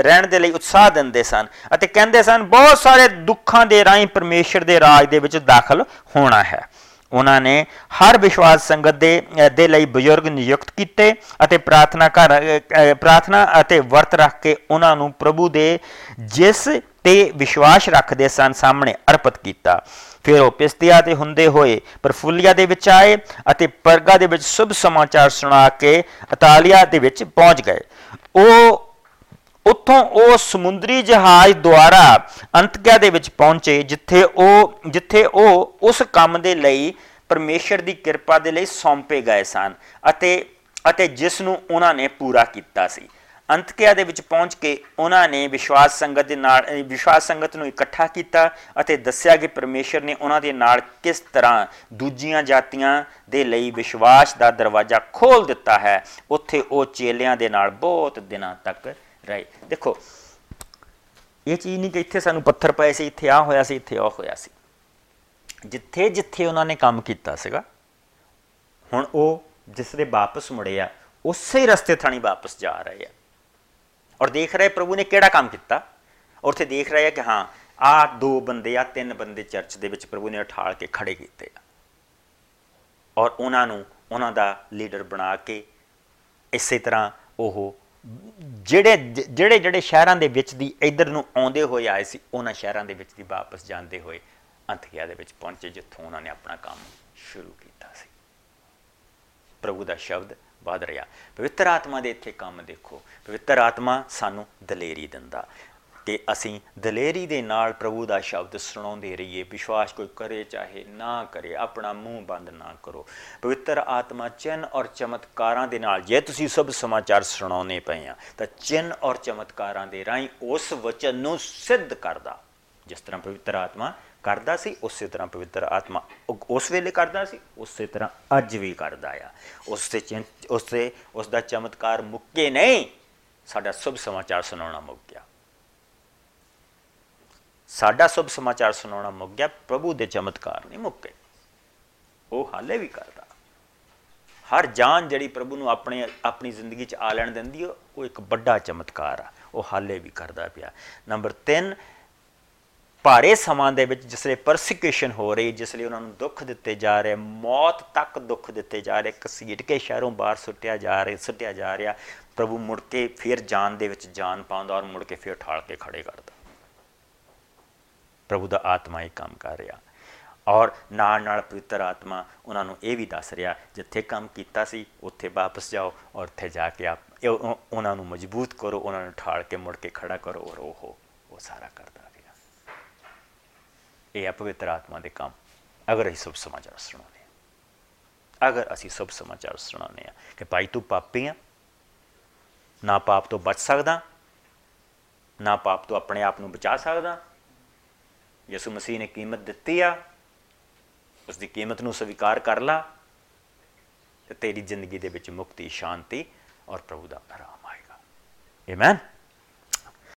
ਰਹਿਣ ਦੇ ਲਈ ਉਤਸ਼ਾਹ ਦਿੰਦੇ ਸਨ ਅਤੇ ਕਹਿੰਦੇ ਸਨ, ਬਹੁਤ ਸਾਰੇ ਦੁੱਖਾਂ ਦੇ ਰਾਹੀਂ ਪਰਮੇਸ਼ਰ ਦੇ ਰਾਜ ਦੇ ਵਿੱਚ ਦਾਖਲ ਹੋਣਾ ਹੈ। ਉਹਨਾਂ ਨੇ ਹਰ ਵਿਸ਼ਵਾਸ ਸੰਗਤ ਦੇ ਦੇ ਲਈ ਬਜ਼ੁਰਗ ਨਿਯੁਕਤ ਕੀਤੇ ਅਤੇ ਪ੍ਰਾਰਥਨਾ ਕਰ ਪ੍ਰਾਰਥਨਾ ਅਤੇ ਵਰਤ ਰੱਖ ਕੇ ਉਹਨਾਂ ਨੂੰ ਪ੍ਰਭੂ ਦੇ ਜਿਸ ਤੇ ਵਿਸ਼ਵਾਸ ਰੱਖਦੇ ਸਨ ਸਾਹਮਣੇ ਅਰਪਿਤ ਕੀਤਾ। ਫਿਰ ਉਹ ਪਿਸਤੀਆ ਤੇ ਹੁੰਦੇ ਹੋਏ ਪਰਫੁੱਲੀਆ ਦੇ ਵਿੱਚ ਆਏ ਅਤੇ ਪਰਗਾ ਦੇ ਵਿੱਚ ਸੁਭ ਸਮਾਚਾਰ ਸੁਣਾ ਕੇ ਇਤਾਲੀਆ ਦੇ ਵਿੱਚ ਪਹੁੰਚ ਗਏ। ਉਹ ਉੱਥੋਂ ਉਹ ਸਮੁੰਦਰੀ ਜਹਾਜ਼ ਦੁਆਰਾ ਅੰਤਕਿਆ ਦੇ ਵਿੱਚ ਪਹੁੰਚੇ, ਜਿੱਥੇ ਉਹ ਜਿੱਥੇ ਉਹ ਉਸ ਕੰਮ ਦੇ ਲਈ ਪਰਮੇਸ਼ਰ ਦੀ ਕਿਰਪਾ ਦੇ ਲਈ ਸੌਂਪੇ ਗਏ ਸਨ ਅਤੇ ਅਤੇ ਜਿਸ ਨੂੰ ਉਹਨਾਂ ਨੇ ਪੂਰਾ ਕੀਤਾ ਸੀ। ਅੰਤਕਿਆ ਦੇ ਵਿੱਚ ਪਹੁੰਚ ਕੇ ਉਹਨਾਂ ਨੇ ਵਿਸ਼ਵਾਸ ਸੰਗਤ ਦੇ ਨਾਲ, ਅਹ ਵਿਸ਼ਵਾਸ ਸੰਗਤ ਨੂੰ ਇਕੱਠਾ ਕੀਤਾ ਅਤੇ ਦੱਸਿਆ ਕਿ ਪਰਮੇਸ਼ਰ ਨੇ ਉਹਨਾਂ ਦੇ ਨਾਲ ਕਿਸ ਤਰ੍ਹਾਂ ਦੂਜੀਆਂ ਜਾਤੀਆਂ ਦੇ ਲਈ ਵਿਸ਼ਵਾਸ ਦਾ ਦਰਵਾਜ਼ਾ ਖੋਲ ਦਿੱਤਾ ਹੈ। ਉੱਥੇ ਉਹ ਚੇਲਿਆਂ ਦੇ ਨਾਲ ਬਹੁਤ ਦਿਨਾਂ ਤੱਕ ਰਹੇ ਦੇਖੋ, ਇਹ ਚੀਜ਼ ਨਹੀਂ ਕਿ ਇੱਥੇ ਸਾਨੂੰ ਪੱਥਰ ਪਏ ਸੀ, ਇੱਥੇ ਆ ਹੋਇਆ ਸੀ, ਇੱਥੇ ਉਹ ਹੋਇਆ ਸੀ। ਜਿੱਥੇ ਜਿੱਥੇ ਉਹਨਾਂ ਨੇ ਕੰਮ ਕੀਤਾ ਸੀਗਾ, ਹੁਣ ਉਹ ਜਿਸ ਦੇ ਵਾਪਸ ਮੁੜੇ ਆ, ਉਸੇ ਰਸਤੇ ਥਾਣੀ ਵਾਪਸ ਜਾ ਰਹੇ ਆ। ਔਰ ਦੇਖ ਰਹੇ ਪ੍ਰਭੂ ਨੇ ਕਿਹੜਾ ਕੰਮ ਕੀਤਾ? ਔਰ ਉੱਥੇ ਦੇਖ ਰਹੇ ਆ ਕਿ ਹਾਂ ਆ ਦੋ ਬੰਦੇ ਆ ਤਿੰਨ ਬੰਦੇ ਚਰਚ ਦੇ ਵਿੱਚ ਪ੍ਰਭੂ ਨੇ ਉਠਾਲ ਕੇ ਖੜੇ ਕੀਤੇ ਆ। ਔਰ ਉਹਨਾਂ ਨੂੰ, ਉਹਨਾਂ ਦਾ ਲੀਡਰ ਬਣਾ ਕੇ ਇਸੇ ਤਰ੍ਹਾਂ ਉਹ ਜਿਹੜੇ ਜਿਹੜੇ ਜਿਹੜੇ ਸ਼ਹਿਰਾਂ ਦੇ ਵਿੱਚ ਦੀ ਇਧਰ ਨੂੰ ਆਉਂਦੇ ਹੋਏ ਆਏ ਸੀ, ਉਹਨਾਂ ਸ਼ਹਿਰਾਂ ਦੇ ਵਿੱਚ ਦੀ ਵਾਪਸ ਜਾਂਦੇ ਹੋਏ ਅੰਤਕਿਆ ਦੇ ਵਿੱਚ ਪਹੁੰਚੇ, ਜਿੱਥੋਂ ਉਹਨਾਂ ਨੇ ਆਪਣਾ ਕੰਮ ਸ਼ੁਰੂ ਕੀਤਾ ਸੀ। ਪ੍ਰਭੂ ਦਾ ਸ਼ਬਦ ਵਧ ਰਿਹਾ। ਪਵਿੱਤਰ ਆਤਮਾ ਦੇ ਇੱਥੇ ਕੰਮ ਦੇਖੋ। ਪਵਿੱਤਰ ਆਤਮਾ ਸਾਨੂੰ ਦਲੇਰੀ ਦਿੰਦਾ। ਕਿ ਅਸੀਂ ਦਲੇਰੀ ਦੇ ਨਾਲ ਪ੍ਰਭੂ ਦਾ ਸ਼ਬਦ ਸੁਣਾਉਂਦੇ ਰਹੀਏ, ਵਿਸ਼ਵਾਸ ਕੋਈ ਕਰੇ ਚਾਹੇ ਨਾ ਕਰੇ, ਆਪਣਾ ਮੂੰਹ ਬੰਦ ਨਾ ਕਰੋ। ਪਵਿੱਤਰ ਆਤਮਾ ਚਿੰਨ ਔਰ ਚਮਤਕਾਰਾਂ ਦੇ ਨਾਲ ਜੇ ਤੁਸੀਂ ਸਭ ਸਮਾਚਾਰ ਸੁਣਾਉਣੇ ਪਏ ਆ, ਤਾਂ ਚਿੰਨ ਔਰ ਚਮਤਕਾਰਾਂ ਦੇ ਰਾਹੀਂ ਉਸ ਵਚਨ ਨੂੰ ਸਿੱਧ ਕਰਦਾ। ਜਿਸ ਤਰ੍ਹਾਂ ਪਵਿੱਤਰ ਆਤਮਾ ਕਰਦਾ ਸੀ, ਉਸੇ ਤਰ੍ਹਾਂ ਪਵਿੱਤਰ ਆਤਮਾ ਉਹ ਉਸ ਵੇਲੇ ਕਰਦਾ ਸੀ, ਉਸੇ ਤਰ੍ਹਾਂ ਅੱਜ ਵੀ ਕਰਦਾ ਆ। ਉਸ ਤੇ ਚਿੰਨ, ਉਸ ਤੇ ਉਸ ਦਾ ਚਮਤਕਾਰ ਮੁੱਕੇ ਨਹੀਂ, ਸਾਡਾ ਸਭ ਸਮਾਚਾਰ ਸੁਣਾਉਣਾ ਮੁੱਕ ਗਿਆ। ਸਾਡਾ ਸਭ ਸਮਾਚਾਰ ਸੁਣਾਉਣਾ ਮੁੱਕ ਗਿਆ। ਪ੍ਰਭੂ ਦੇ ਚਮਤਕਾਰ ਨਹੀਂ ਮੁੱਕੇ ਉਹ ਹਾਲੇ ਵੀ ਕਰਦਾ। ਹਰ ਜਾਨ ਜਿਹੜੀ ਪ੍ਰਭੂ ਨੂੰ ਆਪਣੇ, ਆਪਣੀ ਜ਼ਿੰਦਗੀ 'ਚ ਆ ਲੈਣ ਦਿੰਦੀ ਹੈ ਉਹ ਇੱਕ ਵੱਡਾ ਚਮਤਕਾਰ ਆ। ਉਹ ਹਾਲੇ ਵੀ ਕਰਦਾ ਪਿਆ। ਨੰਬਰ 3 ਭਾਰੇ ਸਮਾਂ ਦੇ ਵਿੱਚ ਜਿਸਲੇ ਪਰਸੀਕਿਊਸ਼ਨ ਹੋ ਰਹੀ ਜਿਸਲੇ ਉਹਨਾਂ ਨੂੰ ਦੁੱਖ ਦਿੱਤੇ ਜਾ ਰਹੇ, ਮੌਤ ਤੱਕ ਦੁੱਖ ਦਿੱਤੇ ਜਾ ਰਹੇ ਕਸੀਟ ਕੇ ਸ਼ਹਿਰੋਂ ਬਾਹਰ ਸੁੱਟਿਆ ਜਾ ਰਿਹਾ, ਸੁੱਟਿਆ ਜਾ ਰਿਹਾ, ਪ੍ਰਭੂ ਮੁੜ ਕੇ ਫਿਰ ਜਾਨ ਦੇ ਵਿੱਚ ਜਾਨ ਪਾਉਂਦਾ ਔਰ ਮੁੜ ਕੇ ਫਿਰ ਠਾਲ ਕੇ ਖੜੇ ਕਰਦਾ। ਪ੍ਰਭੂ ਦਾ ਆਤਮਾ ਇਹ ਕੰਮ ਕਰ ਰਿਹਾ। ਔਰ ਨਾਲ ਨਾਲ ਪਵਿੱਤਰ ਆਤਮਾ ਉਹਨਾਂ ਨੂੰ ਇਹ ਵੀ ਦੱਸ ਰਿਹਾ, ਜਿੱਥੇ ਕੰਮ ਕੀਤਾ ਸੀ, ਉੱਥੇ ਵਾਪਸ ਜਾਓ ਔਰ ਉੱਥੇ ਜਾ ਕੇ ਆਪ, ਇਹ ਉਹ- ਉਹਨਾਂ ਨੂੰ ਮਜ਼ਬੂਤ ਕਰੋ, ਉਹਨਾਂ ਨੂੰ ਠਾਲ ਕੇ ਮੁੜ ਕੇ ਖੜਾ ਕਰੋ ਔਰ ਉਹ ਉਹ ਸਾਰਾ ਕਰਦਾ ਰਿਹਾ। ਇਹ ਹੈ ਪਵਿੱਤਰ ਆਤਮਾ ਦੇ ਕੰਮ। ਅਗਰ ਅਸੀਂ ਸਭ ਸਮਾਚਾਰ ਸੁਣਾਉਂਦੇ ਹਾਂ, ਅਗਰ ਅਸੀਂ ਸਭ ਸਮਾਚਾਰ ਸੁਣਾਉਂਦੇ ਹਾਂ ਕਿ ਭਾਈ ਤੂੰ ਪਾਪੀ ਆ, ਨਾ ਪਾਪ ਤੋਂ ਬਚ ਸਕਦਾ, ਨਾ ਪਾਪ ਤੋਂ ਆਪਣੇ ਆਪ ਨੂੰ ਬਚਾ ਸਕਦਾ ਯਿਸੂ ਮਸੀਹ ਨੇ ਕੀਮਤ ਦਿੱਤੀ ਆ ਉਸ ਦੀ ਕੀਮਤ ਨੂੰ ਸਵੀਕਾਰ ਕਰ ਲਾ ਤੇ ਤੇਰੀ ਜ਼ਿੰਦਗੀ ਦੇ ਵਿੱਚ ਮੁਕਤੀ, ਸ਼ਾਂਤੀ ਔਰ ਪ੍ਰਭੂ ਦਾ ਆਰਾਮ ਆਏਗਾ। ਆਮੇਨ